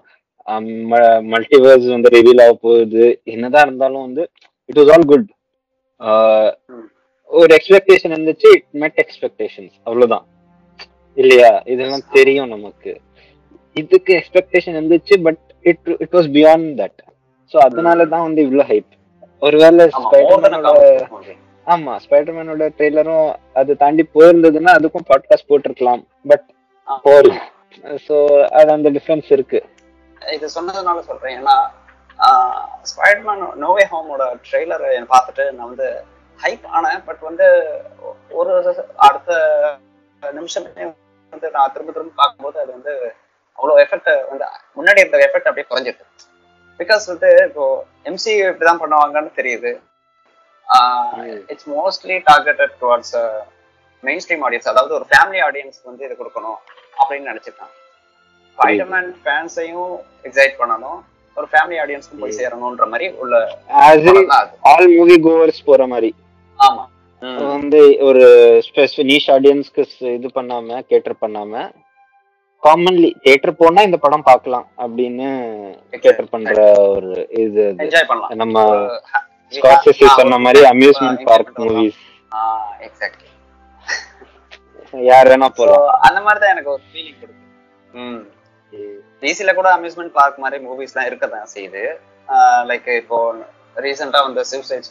A: மல்டிவர்ஸ் வந்து ரிவீல் ஆக போகுது. என்னதான் இருந்தாலும் வந்து இட் வாஸ் ஆல் குட். ஒரு எக்ஸ்பெக்டேஷன் இருந்துச்சு இட் மெட் எக்ஸ்பெக்டேஷன்ஸ் அவ்வளவுதான். இல்லையா? இதெல்லாம் தெரியும் நமக்கு. இதுக்கு எக்ஸ்பெக்டேஷன் இருந்துச்சு but it it was beyond that so அதனால தான் வந்து இவ்வளவு ஹைப் ஒருவேளை ஸ்பைடர்மேனோட. ஆமா ஸ்பைடர்மேனோட ட்ரெய்லரும் அது தாண்டி போயிருந்ததுன்னா அதுக்கும் பாட்காஸ்ட் போட்டிருக்கலாம். பட். போகல. சோ அது அந்த டிஃபரன்ஸ் இருக்கு.
B: இது சொன்னதுனால சொல்றேன். ஏன்னா ஸ்பைடர்மேன் நோவே ஹோமோட ட்ரெய்லரை பார்த்துட்டு நான் வந்து ஹைப் ஆனேன். பட் வந்து ஒரு அடுத்த நிமிஷமே வந்து நான் திரும்ப திரும்ப பார்க்கும்போது அது வந்து அவ்வளோ எஃபெக்ட் வந்து முன்னாடி இருந்த எஃபெக்ட் அப்படியே குறைஞ்சிருக்கு பிகாஸ் வந்து இப்போ எம்சி இப்படிதான் பண்ணுவாங்கன்னு தெரியுது. It's mostly targeted towards main stream audience அதாவது ஒரு ஃபேமிலி ஆடியன்ஸ்க்கு வந்து இது கொடுக்கணும் அப்படின்னு நினைச்சிருக்காங்க ஸ்பைடர்மேன் ஃபேன்ஸையும் எக்ஸைட் பண்ணணும். ஒரு ஃபேமிலி ஆடியன்ஸ்க்கும் போய் சேரணும்ன்ற மாதிரி உள்ள
A: ஆல் மூவி கோவர்ஸ் போற மாதிரி.
B: ஆமா.
A: வந்து ஒரு ஸ்பெசிஃபிக் நீஷ் ஆடியன்ஸ்க்கு இது பண்ணாம கேட்டர் பண்ணாம காமன்லி தியேட்டர் போனா இந்த படம் பார்க்கலாம் அப்படின்னு கேட்டர் பண்ற ஒரு இது அது.
B: என்ஜாய் பண்ணலாம்.
A: நம்ம
B: ஆ,
A: சொன்ன மாதிரி அம்யூஸ்மெண்ட் பார்க். மூவிஸ் யார் வேணா போலாம்.
B: அந்த மாதிரி தான் எனக்கு ஒரு ஃபீலிங் கொடுக்கும் ம். டிசில கூட அம்யூஸ்மெண்ட் பார்க் மாதிரி மூவிஸ்லாம் இருக்க தான் செய்யுது. லைக் இப்போ ரீசெண்டா வந்த சூசைட்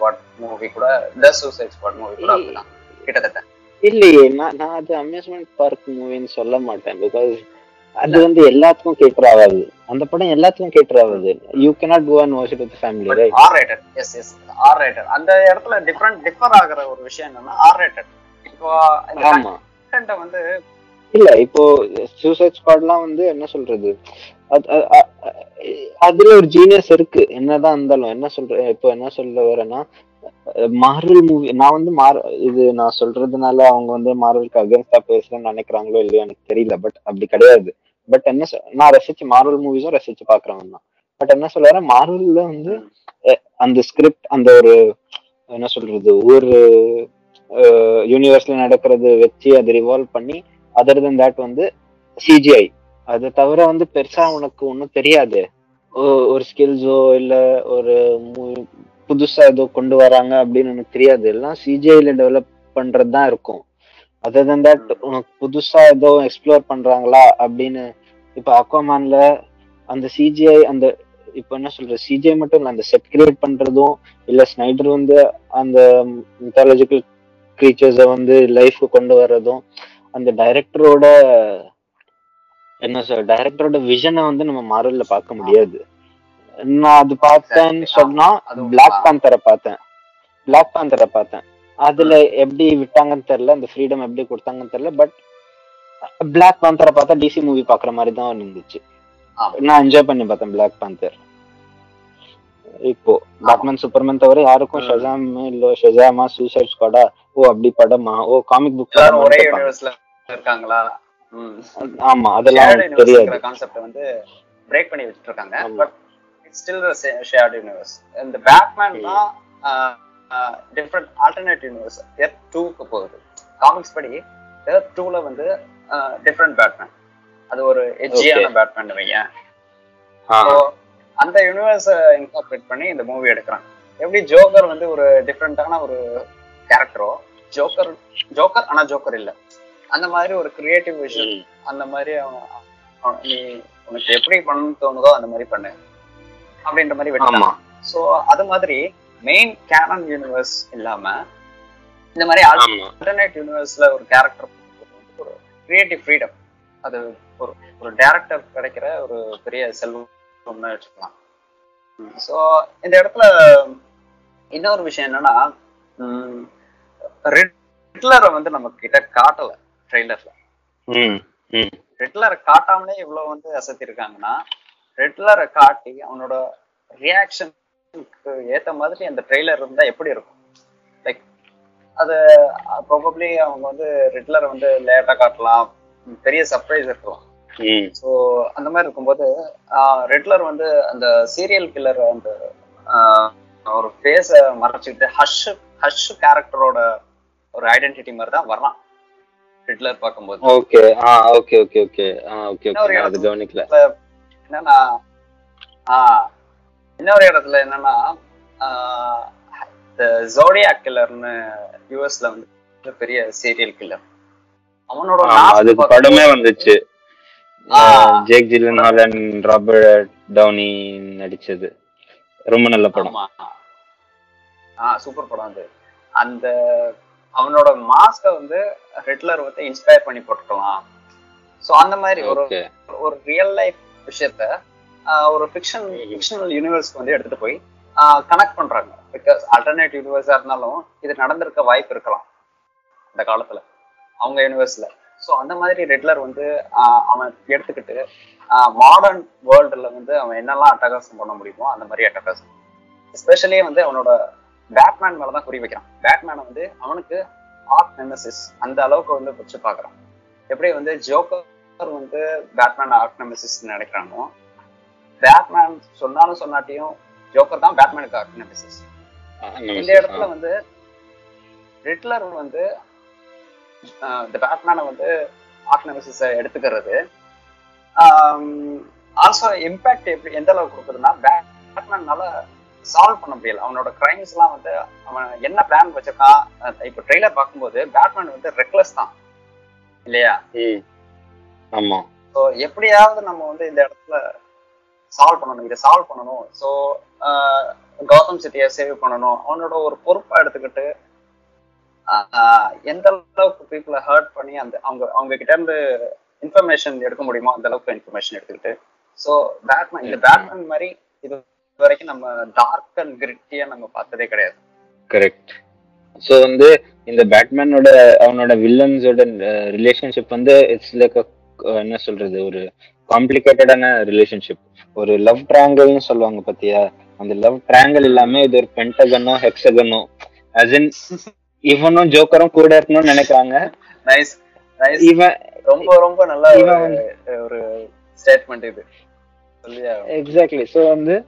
B: ஸ்பாட் மூவி கூட த சூசைட் ஸ்பாட் மூவி கூட அப்படிதான். கிட்டத்தட்ட.
A: இல்லையே நான் நான் அது அம்யூஸ்மெண்ட் பார்க் மூவின்னு சொல்ல மாட்டேன் பிகாஸ் அது வந்து எல்லாத்துக்கும் கேட்டர் ஆகாது. அந்த படம் எல்லாத்துக்கும் கேட்டர் ஆகாது. You cannot go and watch with family right
B: R rated S S R rated அந்த இடத்துல டிஃப்ரெண்ட் டிஃபர் ஆகுற ஒரு விஷயம் என்னன்னா ஆர் ரேட்டட் இப்போ
A: ஆமா.
B: வந்து
A: இல்ல இப்போ சூசைட் ஸ்குவாட்லாம் வந்து என்ன சொல்றது? அதுல ஒரு ஜீனியஸ் இருக்கு. என்னதான் இருந்தாலும் என்ன சொல்ற இப்போ என்ன சொல்ல வரேன்னா மார்வல் மூவி நான் வந்து மார் இது நான் சொல்றதுனால அவங்க வந்து மார்வலுக்கு அகேன்ஸ்டா பேசுறேன்னு நினைக்கிறாங்களோ இல்லையோ எனக்கு தெரியல. பட் அப்படி கிடையாது. பட் என்ன நான் ரசிச்சு மார்வல் மூவிஸும் ரசிச்சு பாக்குறவன் தான். பட் என்ன சொல்ல வரேன் மார்வல்ல வந்து அந்த ஸ்கிரிப்ட் அந்த ஒரு என்ன சொல்றது ஒரு யூனிவர்ஸ்ல நடக்கிறது வச்சு அதை ரிவால்வ் பண்ணி அதர் தன் தேட் வந்து சிஜிஐ அதை தவிர வந்து பெருசா உனக்கு ஒன்றும் தெரியாது. ஒரு ஸ்கில்ஸோ இல்ல ஒரு புதுசா ஏதோ கொண்டு வராங்க அப்படின்னு எனக்கு தெரியாது. எல்லாம் சிஜிஐல டெவலப் பண்றது தான் இருக்கும். அதர் தன் தட் உனக்கு புதுசா ஏதோ எக்ஸ்ப்ளோர் பண்றாங்களா அப்படின்னு இப்போ அக்வாமேன்ல அந்த சிஜிஐ அந்த இப்போ என்ன சொல்றது சிஜிஐ மட்டும் இல்ல அந்த செட் கிரியேட் பண்றதும் இல்ல ஸ்னைடர் வந்து அந்த மித்தாலஜிக்கல் கிரீச்சர்ஸை வந்து லைஃப்க்கு கொண்டு வர்றதும் அந்த டைரக்டரோட என்ன சொல் டைரக்டரோட விஷனை வந்து நம்ம மாரல்ல பார்க்க முடியாது. நான் அது பார்த்தேன்னு. சொன்னா பிளாக். பேந்தரை பார்த்தேன். பிளாக் பேந்தரை பார்த்தேன். அதுல எப்படி விட்டாங்கன்னு தெரியல அந்த ஃப்ரீடம் எப்படி கொடுத்தாங்கன்னு தெரியல பட் பிளாக் பேந்தரை பார்த்தா டிசி மூவி பாக்குற மாதிரி தான் இருந்துச்சு. நான் என்ஜாய் பண்ணி பார்த்தேன் பிளாக் பேந்தர் இப்போ பேட்மேன் சூப்பர்மேன் தவிர யாருக்கும்
B: ம்.
A: ஷசாம் இல்ல ஷசாமா சூசைட் ஸ்குவாடா ஓ அப்படி படமா? ஓ காமிக் புக்
B: ஒரே இருக்காங்களா?
A: ஆமா அதெல்லாம் தெரியாது.
B: கான்செப்ட் வந்து பிரேக் பண்ணி
A: ஆமா.
B: But it's still shared universe இந்த பேட்மேன் தான் different alternate universe earth two போகுது. காமிக்ஸ் படி எர்த் டூல வந்து டிஃப்ரெண்ட் பேட்மேன் அது ஒரு எஜ்ஜியான பேட்மேன் So, அந்த யூனிவர்ஸை இன்கார்பரேட் பண்ணி இந்த மூவி எடுக்கிறாங்க எப்படி ஜோக்கர் வந்து ஒரு டிஃப்ரெண்டான ஒரு கேரக்டரோ ஜோக்கர் ஜோக்கர் ஆனா ஜோக்கர் இல்ல. அந்த மாதிரி ஒரு கிரியேட்டிவ் விஷன் அந்த மாதிரி அவன் நீ உனக்கு எப்படி பண்ணணும்னு தோணுதோ அந்த மாதிரி பண்ணு. அப்படின்ற மாதிரி
A: ஆமா.
B: வெட்டான் சோ அது மாதிரி மெயின் கேனன் யூனிவர்ஸ் இல்லாம இந்த மாதிரி ஆல்டர்னேட் யூனிவர்ஸ்ல ஒரு கேரக்டர் ஒரு கிரியேட்டிவ் ஃப்ரீடம் அது ஒரு ஒரு டேரக்டர் கிடைக்கிற ஒரு பெரிய செல்வம்னு வச்சுக்கலாம். ஸோ இந்த இடத்துல இன்னொரு விஷயம் என்னன்னா ரிட்லரை வந்து நம்ம கிட்ட காட்டல. ட்ரெய்லர்ல ரெட்லரை காட்டாமலே இவ்வளவு வந்து அசத்திருக்காங்கன்னா ரெட்லரை காட்டி அவனோட ரியாக்ஷனுக்கு ஏத்த மாதிரி அந்த ட்ரெய்லர் இருந்தா எப்படி இருக்கும்? லைக் அது ப்ராபப்ளி அவங்க வந்து ரெட்லரை வந்து லேட்டா காட்டலாம். பெரிய சர்ப்ரைஸ் இருக்கலாம். ஸோ அந்த மாதிரி இருக்கும்போது ரெட்லர் வந்து அந்த சீரியல் கில்லர் அந்த ஒரு ஃபேஸை மறைச்சிக்கிட்டு ஹஷ் ஹஷ் கேரக்டரோட ஒரு ஐடென்டிட்டி மாதிரி தான் வர்றான். ஹிட்லர் பார்க்கும்போது.
A: ஓகே ஆ ஓகே ஓகே ஓகே ஆ ஓகே ஓகே அது கவனிக்கல.
B: என்னன்னா ஆஹ் இன்னொரு இடத்துல என்னன்னா ஜோடியா கில்லர்னு யூஎஸ்ல வந்து பெரிய சீரியல் கில்லர் அவனோட பார்க்கும்போது-
A: படமே வந்துச்சு.
B: ஆ.
A: Jake Gyllenhaal and Robert Downey நடிச்சது. ரொம்ப நல்ல படம்.
B: ஆ சூப்பர் படம் அது. அந்த அவனோட மாஸ்க வந்து ஹிட்லர் வந்து இன்ஸ்பயர் பண்ணி போட்டுக்கலாம். சோ அந்த மாதிரி ஒரு ஒரு ரியல் லைஃப் விஷயத்த ஒரு ஃபிக்ஷன். ஃபிக்ஷனல் யூனிவர்ஸ்க்கு வந்து எடுத்துட்டு போய் கனெக்ட் பண்றாங்க. பிகாஸ் ஆல்டர்னேட் யூனிவர்ஸா இருந்தாலும் இது நடந்திருக்க வாய்ப்பு இருக்கலாம். அந்த காலத்துல அவங்க யூனிவர்ஸ்ல ஸோ அந்த மாதிரி ரெட்லர் வந்து அவன் எடுத்துக்கிட்டு மாடர்ன் வேர்ல்டுல வந்து அவன் என்னெல்லாம் அட்டகாசம் பண்ண முடியுமோ அந்த மாதிரி அட்டகாசம் எஸ்பெஷலி வந்து அவனோட பேட்மேன் மேலதான் குறி வைக்கிறான். பேட்மேனை வந்து அவனுக்கு ஆர்ட் நெமசிஸ் அந்த அளவுக்கு வந்து வச்சு பாக்குறான் எப்படி வந்து ஜோக்கர் வந்து பேட்மேன் ஆர்ட் நெமசிஸ் நினைக்கிறானோ பேட்மேன் சொன்னாலும் சொன்னாட்டியும் ஜோக்கர் தான் பேட்மேனுக்கு ஆர்ட் நெமசிஸ் இந்த இடத்துல வந்து ரிட்லர் வந்து இந்த பேட்மேனை வந்து ஆர்ட் நெமசிஸ எடுத்துக்கிறது. ஆல்சோ இம்பாக்ட் எப்படி எந்த அளவுக்கு கொடுக்குதுன்னா பேட்மேனால சால்வ் பண்ண முடியல. அவனோட கிரைம்ஸ் எல்லாம் வந்து அவன் என்ன பிளான் வச்சிருக்கான் இப்ப ட்ரெய்லர் பார்க்கும்போது பேட்மேன் வந்து ரெக்லஸ் தான். இல்லையா.
A: ஆமா.
B: ஸோ எப்படியாவது நம்ம வந்து இந்த இடத்துல சால்வ் பண்ணணும் இதை சால்வ் பண்ணணும். ஸோ கௌதம் சிட்டியை சேவ் பண்ணணும். அவனோட ஒரு பொறுப்பா எடுத்துக்கிட்டு எந்த அளவுக்கு பீப்புளை ஹர்ட் பண்ணி அந்த அவங்க அவங்க கிட்ட இருந்து இன்ஃபர்மேஷன் எடுக்க முடியுமோ அந்த அளவுக்கு இன்ஃபர்மேஷன் எடுத்துக்கிட்டு. ஸோ பேட்மேன் இந்த. பேட்மேன் மாதிரி இது வரைக்கும் நம்ம டார்க் அண்ட் கிரிட்டியா நம்ம பார்த்ததே கிடையாது.
A: கரெக்ட் சோ வந்து இந்த பேட்மேனோட அவனோட வில்லன்ஸோட ரிலேஷன்ஷிப் வந்து இட்ஸ் லைக் என்ன சொல்றது ஒரு காம்ப்ளிகேட்டடான ரிலேஷன்ஷிப் ஒரு லவ் ட்ரையாங்கிள்னு சொல்லுவாங்க பாத்தியா? அந்த லவ் ட்ரையாங்கிள் இல்லாம இது ஒரு பென்டகனோ ஹெக்ஸகனோ as in இவனும் ஜோக்கரும் கூட இருக்கணும்னு நினைக்கிறாங்க.
B: நைஸ் நைஸ்
A: இவன்
B: ரொம்ப ரொம்ப நல்ல
A: இவன்
B: ஒரு- ஸ்டேட்மெண்ட் இது.
A: எக்ஸாக்ட்லி சோ வந்து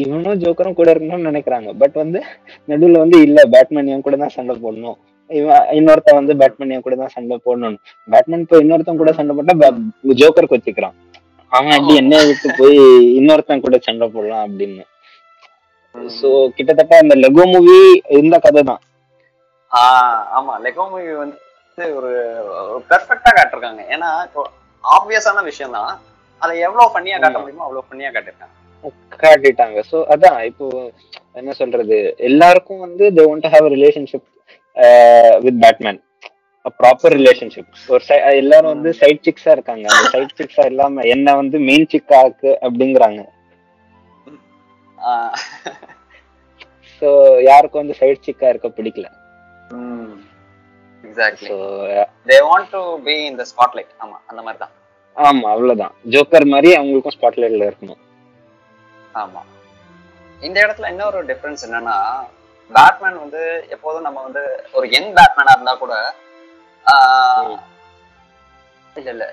A: இவனும் ஜோக்கரும் கூட இருக்கணும்னு நினைக்கிறாங்க. பட் வந்து நடுவுல வந்து இல்ல பேட்மேன் என் கூட தான் சண்டை போடணும். இவன் இன்னொருத்தன் வந்து பேட்மேன் என் கூட தான் சண்டை போடணும். பேட்மேன் போய் இன்னொருத்தன் கூட சண்டை போட்டா ஜோக்கர் கொத்திக்கிறான் அவன் அடி என்னைய விட்டு போய் இன்னொருத்தன் கூட சண்டை போடலாம் அப்படின்னு. சோ கிட்டத்தட்ட அந்த லெகோ மூவி இந்த கதை தான்.
B: ஆஹ் ஆமா. லெகோ மூவி வந்து ஒரு பெர்ஃபெக்ட்டா காட்டிருக்காங்க. ஏன்னா இப்போ ஆப்வியஸான விஷயம் தான் அதை எவ்வளவு பண்ணியா காட்ட. முடியுமோ அவ்வளவு பண்ணியா காட்டிருக்காங்க.
A: காட்டிட்டாங்க சோ அதான் இப்போ என்ன சொல்றது? எல்லாருக்கும் வந்து they want to have relationship with Batman proper relationship ஒரு எல்லாரும் வந்து சைட் சிக்ஸா இருக்காங்க. அந்த சைட் சிக்ஸா இல்லாம என்ன வந்து மெயின் சிக்கா ஆக்கு அப்படிங்கிறாங்க. சோ யாருக்கும் வந்து சைட் சிக்கா இருக்க பிடிக்கல.
B: Exactly they want to be in the spotlight ஆமா அந்த மாதிரி தான்
A: ஆமா அவ்வளவுதான். ஜோக்கர் மாதிரி அவங்களுக்கும் ஸ்பாட்லைட்ல இருக்கணும்.
B: ஆமா. இந்த இடத்துல இன்னொரு டிஃபரன்ஸ் என்னன்னா பேட்மேன் வந்து எப்போதும் நம்ம வந்து ஒரு யங் பேட்மேனா இருந்தா கூட. இல்ல இல்ல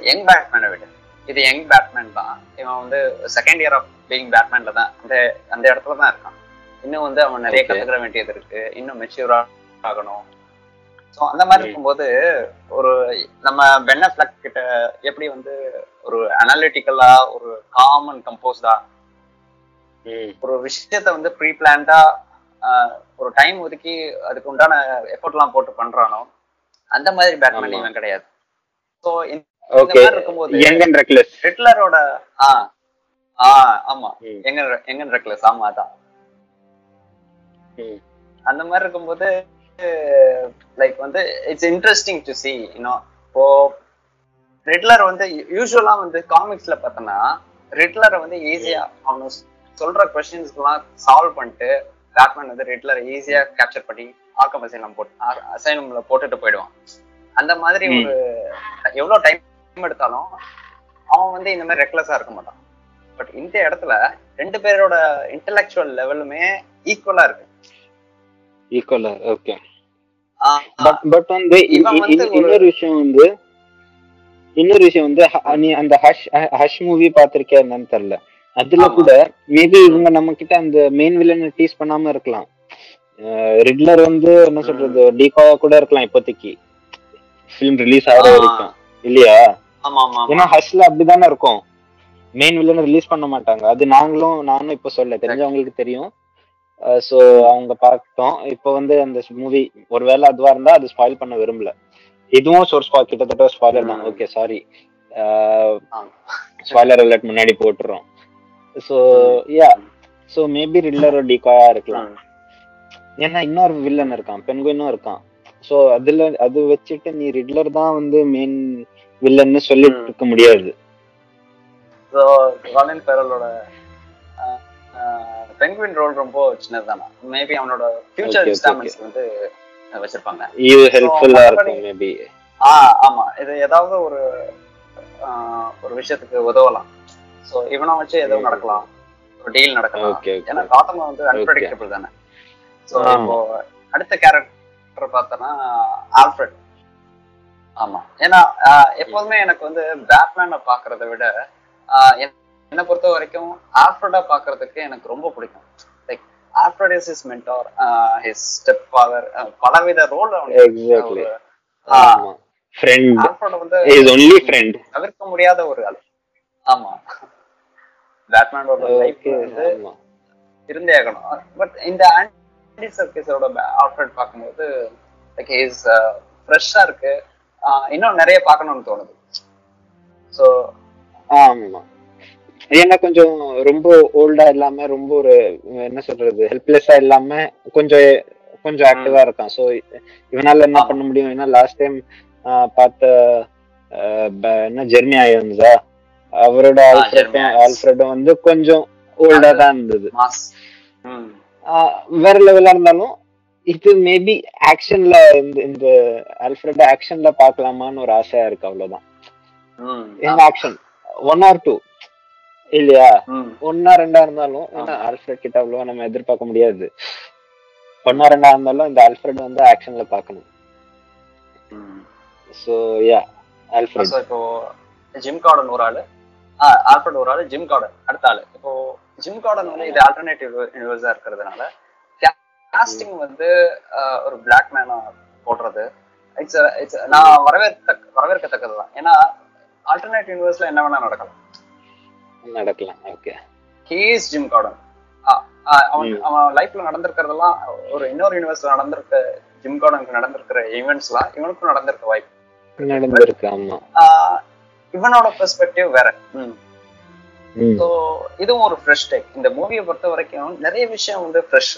B: யங் பேட்மேனை விட. இது யங் பேட்மேன் தான். இவன் வந்து செகண்ட் இயர் ஆஃப் பீயிங் பேட்மேன்ல தான். அந்த அந்த இடத்துல தான் இருக்கான். இன்னும் வந்து அவன் நிறைய. கத்துக்கிற வேண்டியது இருக்கு. இன்னும் மெச்சூரா ஆகணும். ஸோ அந்த மாதிரி. இருக்கும்போது ஒரு நம்ம பென்னஃபிளக் கிட்ட எப்படி வந்து ஒரு அனாலிட்டிக்கலா ஒரு காமன் கம்போஸ்டா ஒரு விஷயத்த வந்து ப்ரீ பிளான்டா ஒரு டைம் ஒதுக்கி அதுக்கு உண்டான எஃபோர்ட்லாம் போட்டு பண்றானோ அந்த மாதிரி பேட்மேன். இவன் கிடையாது ஸோ இந்த மாதிரி இருக்கும்போது ஹிட்லரோட ஆ ஆ ஆமா. எங்க எங்க ரெக்லஸ் ஆமா அதான். அந்த மாதிரி இருக்கும்போது லைக் வந்து இட்ஸ் இன்ட்ரெஸ்டிங் டு சி இன்னும் இப்போ ரிட்லர் வந்து யூஸ்வலா வந்து காமிக்ஸ்ல பார்த்தோன்னா ரிட்லரை வந்து ஈஸியா அவனு சொல்ற கொஸ்டின்ஸ்க்குலாம் சால்வ் பண்ணிட்டு பேட்மேன் வந்து ரிட்லரை ஈஸியா கேப்சர் பண்ணி ஆக்கம் அசைனம் போட்டு அசைனம்ல போட்டுட்டு போயிடுவான். அந்த மாதிரி
A: ம்.
B: ஒரு எவ்வளவு டைம் எடுத்தாலும் அவன் வந்து இந்த மாதிரி ரெக்லஸா இருக்க மாட்டான். பட் இந்த இடத்துல ரெண்டு பேரோட இன்டெலெக்சுவல் லெவலுமே ஈக்குவலா இருக்கு.
A: ஈக்குவலா ஓகே பட் பட் வந்து இன்னொரு விஷயம் வந்து இன்னொரு விஷயம் வந்து நீ அந்த ஹஷ் ஹஷ் மூவி பாத்திருக்கியா என்னன்னு தெரியல. அதுல. கூட மேபி இவங்க நம்ம கிட்ட அந்த மெயின் வில்லனை டீஸ் பண்ணாம இருக்கலாம். ரிட்லர் வந்து என்ன சொல்றது டீகாயா கூட இருக்கலாம் இப்போதைக்கு. ஃபிலிம் ரிலீஸ் ஆகிற. வரைக்கும். இல்லையா. ஏன்னா ஹஸ்ல அப்படிதானே இருக்கும். மெயின் வில்லன் ரிலீஸ் பண்ண மாட்டாங்க. அது நாங்களும் நானும் இப்ப சொல்ல தெரிஞ்சவங்களுக்கு தெரியும். சோ அவங்க பார்க்கட்டும் இப்போ வந்து அந்த மூவி ஒருவேளை அதுவா இருந்தா அது ஸ்பாயில் பண்ண விரும்பல. இதுவும் ஒரு ஸ்பாயில் கிட்டத்தட்ட ஸ்பாயிலர் தான். Okay sorry. ஸ்பாயிலர் அலர்ட் முன்னாடி போட்டுறோம். சோ யா சோ மேபி ரில்லர் டிகாயா இருக்கலாம். ஏன்னா இன்னொரு வில்லன் இருக்கான். பெண்குயினும் இருக்கான். சோ அதுல அது வச்சுட்டு நீ ரிட்லர் தான் வந்து மெயின் வில்லன்னு சொல்லிட்டு. இருக்க முடியாது.
B: ஸோ காலின் ஃபெரலோட பெங்குவின் ரோல் ரொம்ப சின்னதுதானா? மேபி அவனோட ஃபியூச்சர் இன்ஸ்டால்மெண்ட்ஸ் வந்து வச்சிருப்பாங்க.
A: இது ஹெல்ப்ஃபுல்லா இருக்கும் மேபி
B: ஆ ஆமா. இது ஏதாவது ஒரு ஒரு விஷயத்துக்கு உதவலாம். ஸோ இவனை வச்சு எதுவும்
A: ம்.
B: நடக்கலாம். ஒரு டீல் நடக்கலாம். ஏன்னா காத்தம் வந்து அன்பிரடிக்டபிள் தானே.
A: ஆமா.
B: இப்போ அடுத்த கேரக்டர் பார்த்தோன்னா ஆல்ஃபிரட் ஆமா. ஏன்னா எப்போதுமே எனக்கு வந்து பேட்மேனை பார்க்கறத விட என்னை பொறுத்த வரைக்கும் ஆல்ஃபிரடா பார்க்கறதுக்கு எனக்கு ரொம்ப பிடிக்கும். Like Alfred is his mentor his step father பலவித ரோல்
A: எக்ஸாக்ட்லி ஃப்ரெண்ட்
B: ஆல்ஃபிரட் வந்து
A: இஸ் ஒன்லி ஃப்ரெண்ட்
B: தவிர்க்க முடியாத ஒரு ஆள். ஆமா. பேட்மேனோட லைஃப் வந்து இருந்தே ஆகணும். பட் இந்த ஆன்டி சர்க்கஸோட ஆல்ஃபிரட் பார்க்கும்போது லைக் இஸ் ஃப்ரெஷ்ஷா இருக்கு. ஆஹ் இன்னும் நிறைய பார்க்கணும்னு தோணுது. ஸோ
A: ஆமா. ஏன்னா கொஞ்சம் ரொம்ப ஓல்டா இல்லாம ரொம்ப ஒரு என்ன சொல்றது ஹெல்ப்லெஸ்ஸா இல்லாம கொஞ்சம் கொஞ்சம் ஆக்டிவா இருக்கான். சோ இவனால என்ன. பண்ண முடியும்? ஏன்னா லாஸ்ட் டைம் பார்த்த என்ன ஜெர்மி ஆயிருந்தா அவரோட
B: ஆ,
A: ஆல்ஃபிரட்
B: ஜெர்மி ஆயன்ஸ்.
A: ஆல்ஃபிரட் வந்து கொஞ்சம் ஓல்டா தான் இருந்தது. வேற லெவலா இருந்தாலும் இது மேபி ஆக்ஷன்ல இந்த இந்த ஆல்ஃபிரட் ஆக்ஷன்ல பார்க்கலாமான்னு ஒரு ஆசையா இருக்கு அவ்வளவுதான். ஆக்ஷன் ஒன் ஆர் டூ இல்லையா? ஒன்னா ரெண்டா இருந்தாலும் ஏன்னா. ஆல்ஃபிரட் கிட்ட அவ்வளவா நம்ம எதிர்பார்க்க முடியாது. ஒன்னா ரெண்டா இருந்தாலும் இந்த ஆல்ஃபிரட் வந்து ஆக்ஷன்ல பார்க்கணும்.
B: ம்.
A: So yeah Alfred.
B: இப்போ ஜிம் கார்டன் ஒரு ஆளு. ஆல்ஃபர்ட் ஒரு ஆளு ஜிம் கார்டன் அடுத்த ஆளு. இப்போ ஜிம் கார்டன் வந்து இது ஆல்டர்னேட்டிவ் யூனிவர்ஸா இருக்கிறதுனால காஸ்டிங் வந்து ஒரு பிளாக் மேனா போடுறது. இட்ஸ் இட்ஸ் நான் வரவேற்க வரவேற்கத்தக்கது தான் ஏன்னா ஆல்டர்னேட் யூனிவர்ஸ்ல என்ன வேணா நடக்கலாம்.
A: நடக்கலாம் ஓகே
B: ஹீஸ் ஜிம் கார்டன் அவன்
A: ம்.
B: அவன் லைஃப்ல நடந்திருக்கிறதெல்லாம் ஒரு இன்னொரு யூனிவர்ஸ்ல நடந்திருக்க ஜிம் கார்டனுக்கு நடந்திருக்கிற ஈவெண்ட்ஸ்லாம் இவனுக்கும் நடந்திருக்க வாய்ப்பு.
A: நடந்திருக்கு ஆமா.
B: இவனோட பெர்ஸ்பெக்டிவ் வேற. ஸோ இதுவும் ஒரு ஃப்ரெஷ் டேக் இந்த மூவியை பொறுத்த வரைக்கும் நிறைய விஷயம் வந்து ஃப்ரெஷ்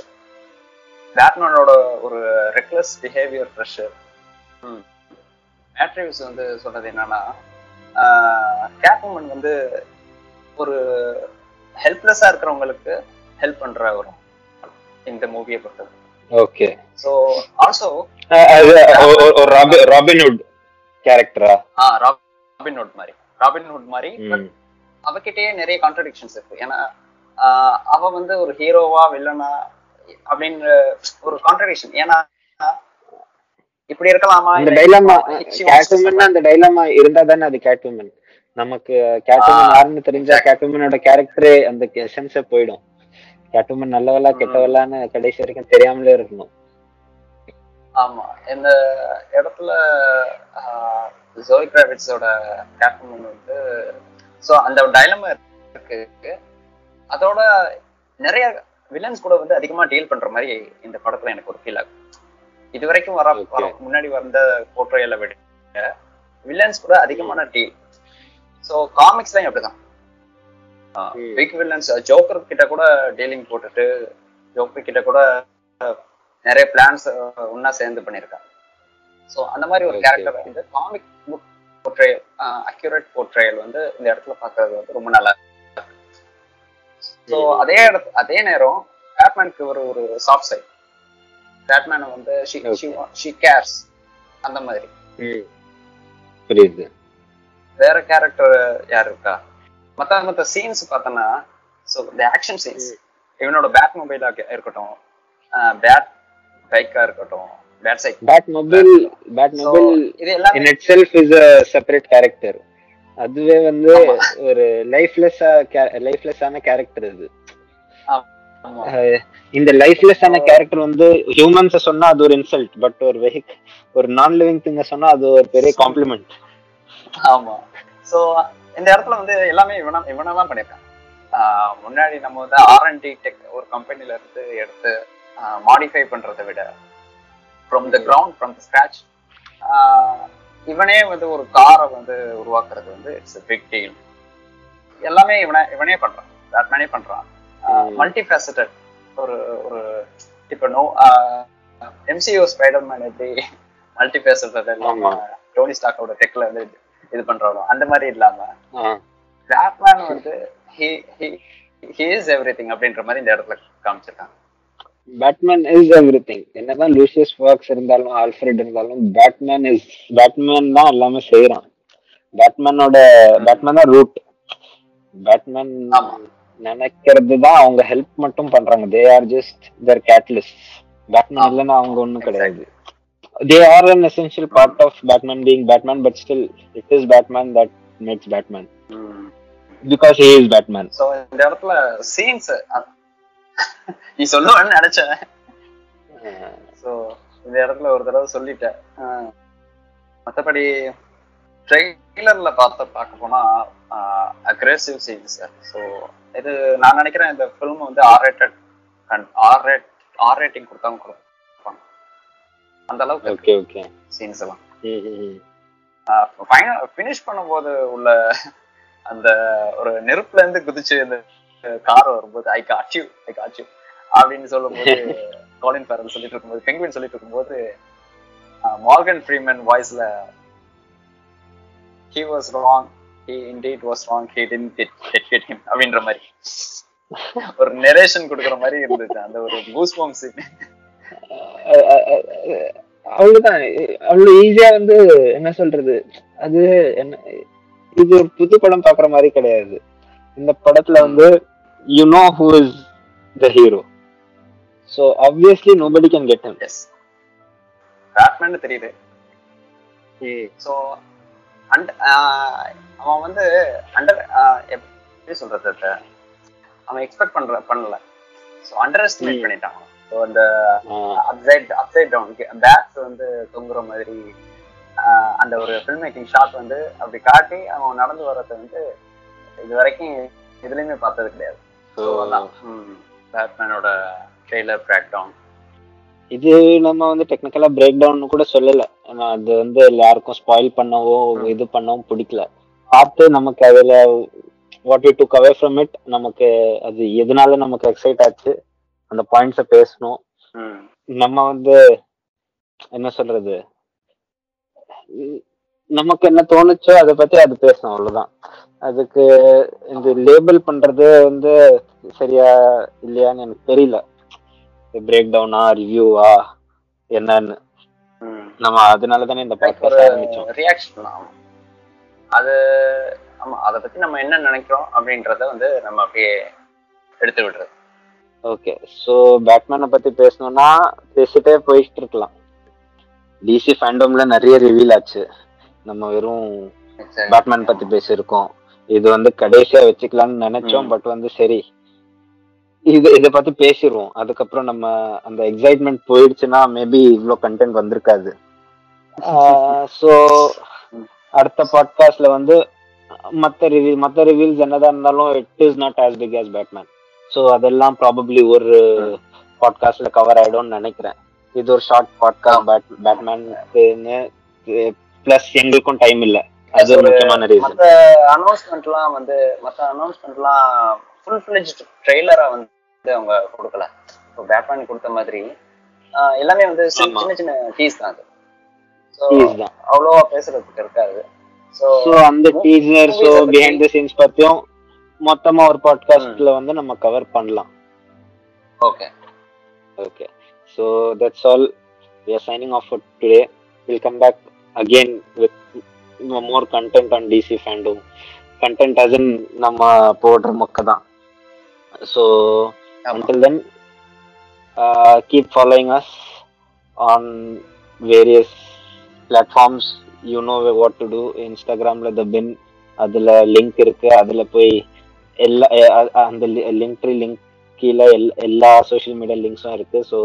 B: பேட்மேனோட ஒரு ரெக்லஸ் பிஹேவியர் ஃப்ரெஷ் மேட்ரிவ்ஸ் வந்து சொன்னது என்னன்னா கேட்மன் வந்து ஒரு ஹெல்ப்லெஸ்ஸா இருக்கிறவங்களுக்கு ஹெல்ப் பண்ற ஒரு இந்த மூவியை பொறுத்தது
A: ஓகே
B: ஸோ ஆல்சோ
A: ஒரு ராபி- ராபின்ஹுட் கேரக்டரா
B: ஆ ராபின்ஹுட் மாதிரி. ராபின்ஹுட் மாதிரி but
A: ம்
B: அவகிட்டயே நிறைய கான்ட்ரடிக்ஷன்ஸ் இருக்கு. ஏன்னா அவ வந்து ஒரு ஹீரோவா வில்லனா அப்படின்ற ஒரு கான்ட்ரடிக்ஷன் ஏன்னா இப்படி இருக்கலாமா?
A: அந்த
B: இல்ல
A: டைலாமா கேட்வுமன் அந்த டைலாமா இருந்தா தானே அது கேட்வுமன் நமக்கு கேட்வுமன் யாருன்னு தெரிஞ்சா கேட்வுமனோட கேரக்டரே அந்த எசன்ஸே போயிடும். கேட்வுமன் நல்லவளா கெட்டவளான்னு கடைசி வரைக்கும் தெரியாமலே இருக்கணும்.
B: ஆமா. இந்த இடத்துல ஜோய் கிராவிட்ஸோட கேப்டன் வந்து ஸோ அந்த டைலமா இருக்கு. அதோட நிறைய வில்லன்ஸ் கூட வந்து அதிகமா டீல் பண்ற மாதிரி இந்த படத்துல எனக்கு ஒரு ஃபீல் ஆகும் இது வரைக்கும் வர முன்னாடி வந்த போர்ட்ரையலை விட வில்லன்ஸ் கூட அதிகமான டீல் ஸோ காமிக்ஸ்லயும் அப்படிதான்
A: ம்.
B: பிக் வில்லன்ஸ் ஜோக்கர் கிட்ட கூட டீலிங் போட்டுட்டு ஜோக்கர் கிட்ட கூட நிறைய பிளான்ஸ் ஒன்னா சேர்ந்து பண்ணியிருக்காங்க ஸோ அந்த மாதிரி ஒரு. கேரக்டர் இந்த comic book portrayal accurate portrayal வந்து இந்த இடத்துல பார்க்கறது வந்து ரொம்ப நல்லா ஸோ. அதே இடத்து அதே நேரம் பேட்மேனுக்கு ஒரு ஒரு சாஃப்ட் சைட் பேட்மேனை வந்து ஷி கேர்ஸ் அந்த மாதிரி.
A: புரியுது
B: வேற கேரக்டர் யார் இருக்கா? மத்த மத்த சீன்ஸ் பார்த்தோன்னா ஸோ இந்த ஆக்ஷன் சீன்ஸ் இவனோட பேட் மொபைலா இருக்கட்டும் பேட் பைக்கா இருக்கட்டும் bad சைக்
A: bad mobile bad mobile
B: இது எல்லாமே
A: in itself is a separate character அதுவே வந்து. ஒரு லைஃப்லெஸ் லைஃப்லெஸ்ஸான கேரக்டர் இது. இந்த லைஃப்லெஸ்ஸான கேரக்டர் வந்து ஹியூமன்ஸ சொன்னா அது ஒரு இன்சல்ட் பட் ஒரு வெஹிக் ஒரு நான் லிவிங் திங்க சொன்னா அது ஒரு பெரிய காம்ப்ளிமெண்ட்
B: ஆமா. சோ இந்த இடத்துல வந்து எல்லாமே இவனா இவனா தான் பண்ணியிருக்கான் ஆஹ் முன்னாடி நம்ம வந்து ஆர்என்டி டெக் ஒரு கம்பெனில இருந்து எடுத்து மாடிஃபை பண்றதை விட from the ground from the scratch இவனே வந்து ஒரு காரை வந்து உருவாக்குறது வந்து இட்ஸ் பிக் டீல் எல்லாமே இவனே இவனே பண்றான். பேட்மேனே பண்றான். மல்டி ஃபேசட்டட் ஒரு ஒரு இப்போ நோ எம்சிஓ ஸ்பைடர்மேன் எப்படி மல்டி ஃபேசட்டட்
A: ஆமா.
B: டோனி ஸ்டாக்கோட டெக்ல வந்து இது பண்றானோ அந்த மாதிரி இல்லாம. பேட்மேன் வந்து he he is everything அப்படின்ற மாதிரி இந்த இடத்துல காமிச்சிருக்காங்க.
A: பேட்மேன் இஸ் எவ்ரி திங் என்னதான் லூசியஸ் ஃபாக்ஸ் இருந்தாலும் ஆல்ஃபிரட் இருந்தாலும் பேட்மேன் இஸ் பேட்மேன் தான் எல்லாமே செய்யறான் பேட்மேனோட பேட்மேன் தான் ரூட் பேட்மேன். நினைக்கிறது தான் அவங்க ஹெல்ப் மட்டும் பண்றாங்க. They are just their catalyst Batman. இல்லைன்னா அவங்க ஒண்ணும் கிடையாது. They are an essential part of Batman being Batman but still it is Batman that makes Batman because he is Batman
B: so இந்த இடத்துல சீன்ஸ் நீ சொல்லுவேன்னு நினைச்சேன். சோ இந்த இடத்துல ஒரு தடவை சொல்லிட்டேன். மத்தபடி ட்ரெய்லர்ல பார்த்த பார்க்க போனா அக்ரெசிவ் சீன்ஸ் ஸோ இது நான் நினைக்கிறேன் இந்த ஃபிலிம் வந்து R rated R rate R rating கொடுத்தாங்க கொடுப்பாங்க அந்த அளவுக்கு
A: ஓகே ஓகே.
B: சீன்ஸ் எல்லாம். ஃபைனல் ஃபினிஷ் பண்ணும்போது உள்ள அந்த ஒரு நெருப்புல இருந்து குதிச்சு இந்த கார் வரும்போது I got you I got you அப்படின்னு சொல்லும்போது காலின் ஃபேரல் சொல்லிட்டு இருக்கும்போது பெங்குவின் சொல்லிட்டு இருக்கும்போது மார்கன் ஃப்ரீமன் வாய்ஸ்ல he was wrong he indeed was wrong he didn't get him அப்படின்ற மாதிரி. ஒரு நெரேஷன் கொடுக்குற மாதிரி இருந்துச்சு அந்த ஒரு கூஸ் சீன்
A: அவ்வளவுதான். அவ்வளவு ஈஸியா வந்து என்ன சொல்றது? அது என்ன இது ஒரு புது படம் பாக்குற மாதிரி கிடையாது. இந்த படத்துல வந்து you know who is the hero so obviously nobody can get him
B: as Batman தெரியுது. ஸோ அண்ட் அவன் வந்து அண்டர் எப்படி சொல்றது? அவன் எக்ஸ்பெக்ட் பண்ற பண்ணல. So underestimate. பண்ணிட்டான். ஸோ அந்த அப்சைட் அப்சைட் டவுன் பேக்ஸ் வந்து தொங்குற மாதிரி அந்த ஒரு ஃபில்ம் மேக்கிங் ஷாட் வந்து அப்படி காட்டி அவன் நடந்து வர்றதை வந்து இது வரைக்கும் இதுலயுமே பார்த்தது கிடையாது. ஸோ அதான். பேட்மேனோட ட்ரெய்லர் பிரேக் டவுன்
A: இது நம்ம வந்து டெக்னிக்கலா பிரேக் டவுன் கூட சொல்லல. அது வந்து யாருக்கும் ஸ்பாயில் பண்ணவோ இது பண்ணவும் பிடிக்கல. பார்த்து நமக்கு அதுல what you took away from it நமக்கு அது எதனால நமக்கு எக்ஸைட் ஆச்சு அந்த பாயிண்ட்ஸை பேசணும். நம்ம வந்து என்ன சொல்றது? நமக்கு என்ன தோணுச்சோ அதை பத்தி அது பேசணும் அவ்வளவுதான். அதுக்கு இந்த லேபிள் பண்றது வந்து சரியா இல்லையான்னு எனக்கு தெரியல. பிரேக் டவுனா ரிவ்யூவா என்னன்னு. நம்ம அதனால தானே இந்த பாட்காஸ்ட் ஆரம்பிச்சோம்.
B: ரியாக்ஷன் ஆகும் அது ஆமா அதை பத்தி நம்ம என்ன நினைக்கிறோம் அப்படின்றத வந்து நம்ம அப்படியே எடுத்து விடுறது
A: ஓகே ஸோ பேட்மேனை பத்தி பேசணும்னா பேசிட்டே போயிட்டு இருக்கலாம் டிசி ஃபேண்டோம்ல நிறைய ரிவீல் ஆச்சு. நம்ம வெறும் பேட்மேன் பத்தி பேசியிருக்கோம். இது வந்து கடைசியா வச்சுக்கலாம்னு நினைச்சோம். பட் வந்து சரி. இது இத பத்தி பேசிடுவோம். அதுக்கப்புறம் நம்ம அந்த எக்ஸைட்மெண்ட் போயிடுச்சுன்னா மேபி இவ்ளோ கண்டென்ட் வந்திருக்காது. ஸோ அடுத்த பாட்காஸ்ட்ல வந்து மத்த ரிவ்யூ மத்த ரிவ்யூஸ் என்னதான் இருந்தாலும் it is not as big as Batman so அதெல்லாம் ப்ராபப்ளி ஒரு பாட்காஸ்ட்ல கவர் ஆயிடும்னு நினைக்கிறேன். இது ஒரு ஷார்ட் பாட்காஸ்ட் பேட் பேட்மேனுக்குன்னு பிளஸ் எங்களுக்கும் டைம் இல்ல. அது ஒரு முக்கியமான ரீசன்
B: மத்த அனௌன்ஸ்மெண்ட்லாம் வந்து மத்த அனௌன்ஸ்மெண்ட்லாம் ஃபுல் ஃபிளெஜ்ட் ட்ரெய்லரா வந்து அவங்க கொடுக்கல. இப்போ பேட்மேன் கொடுத்த மாதிரி எல்லாமே வந்து. சின்ன சின்ன டீஸ் தான் அது. அவ்வளோவா பேசுறதுக்கு இருக்காது. ஸோ
A: அந்த teaser so behind the scenes பத்தியும் மொத்தமா ஒரு பாட்காஸ்ட்ல வந்து நம்ம கவர் பண்ணலாம்
B: okay
A: that's all. We are signing off for today. We'll come back again with m- more content on DC fandom. Content as in நம்ம போடுற மொக்க தான் so until then uh, keep following us on various platforms you know what to do இன்ஸ்டாகிராம்ல த பின் அதுல லிங்க் இருக்கு அதுல போய் எல்லா அந்த லிங்க் லிங்க் கீழே எல் எல்லா சோஷியல் மீடியா லிங்க்ஸும் இருக்கு. ஸோ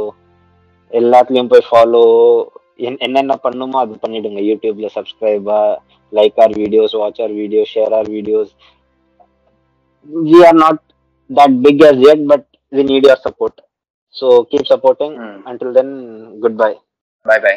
A: எல்லாத்துலயும் போய் ஃபாலோ என்னென்ன பண்ணுமோ அது பண்ணிடுங்க. யூடியூப்ல சப்ஸ்கிரைபா like our videos watch our videos share our videos we are not that big as yet but we need your support. So keep supporting.
B: ம்
A: until then goodbye.
B: Bye bye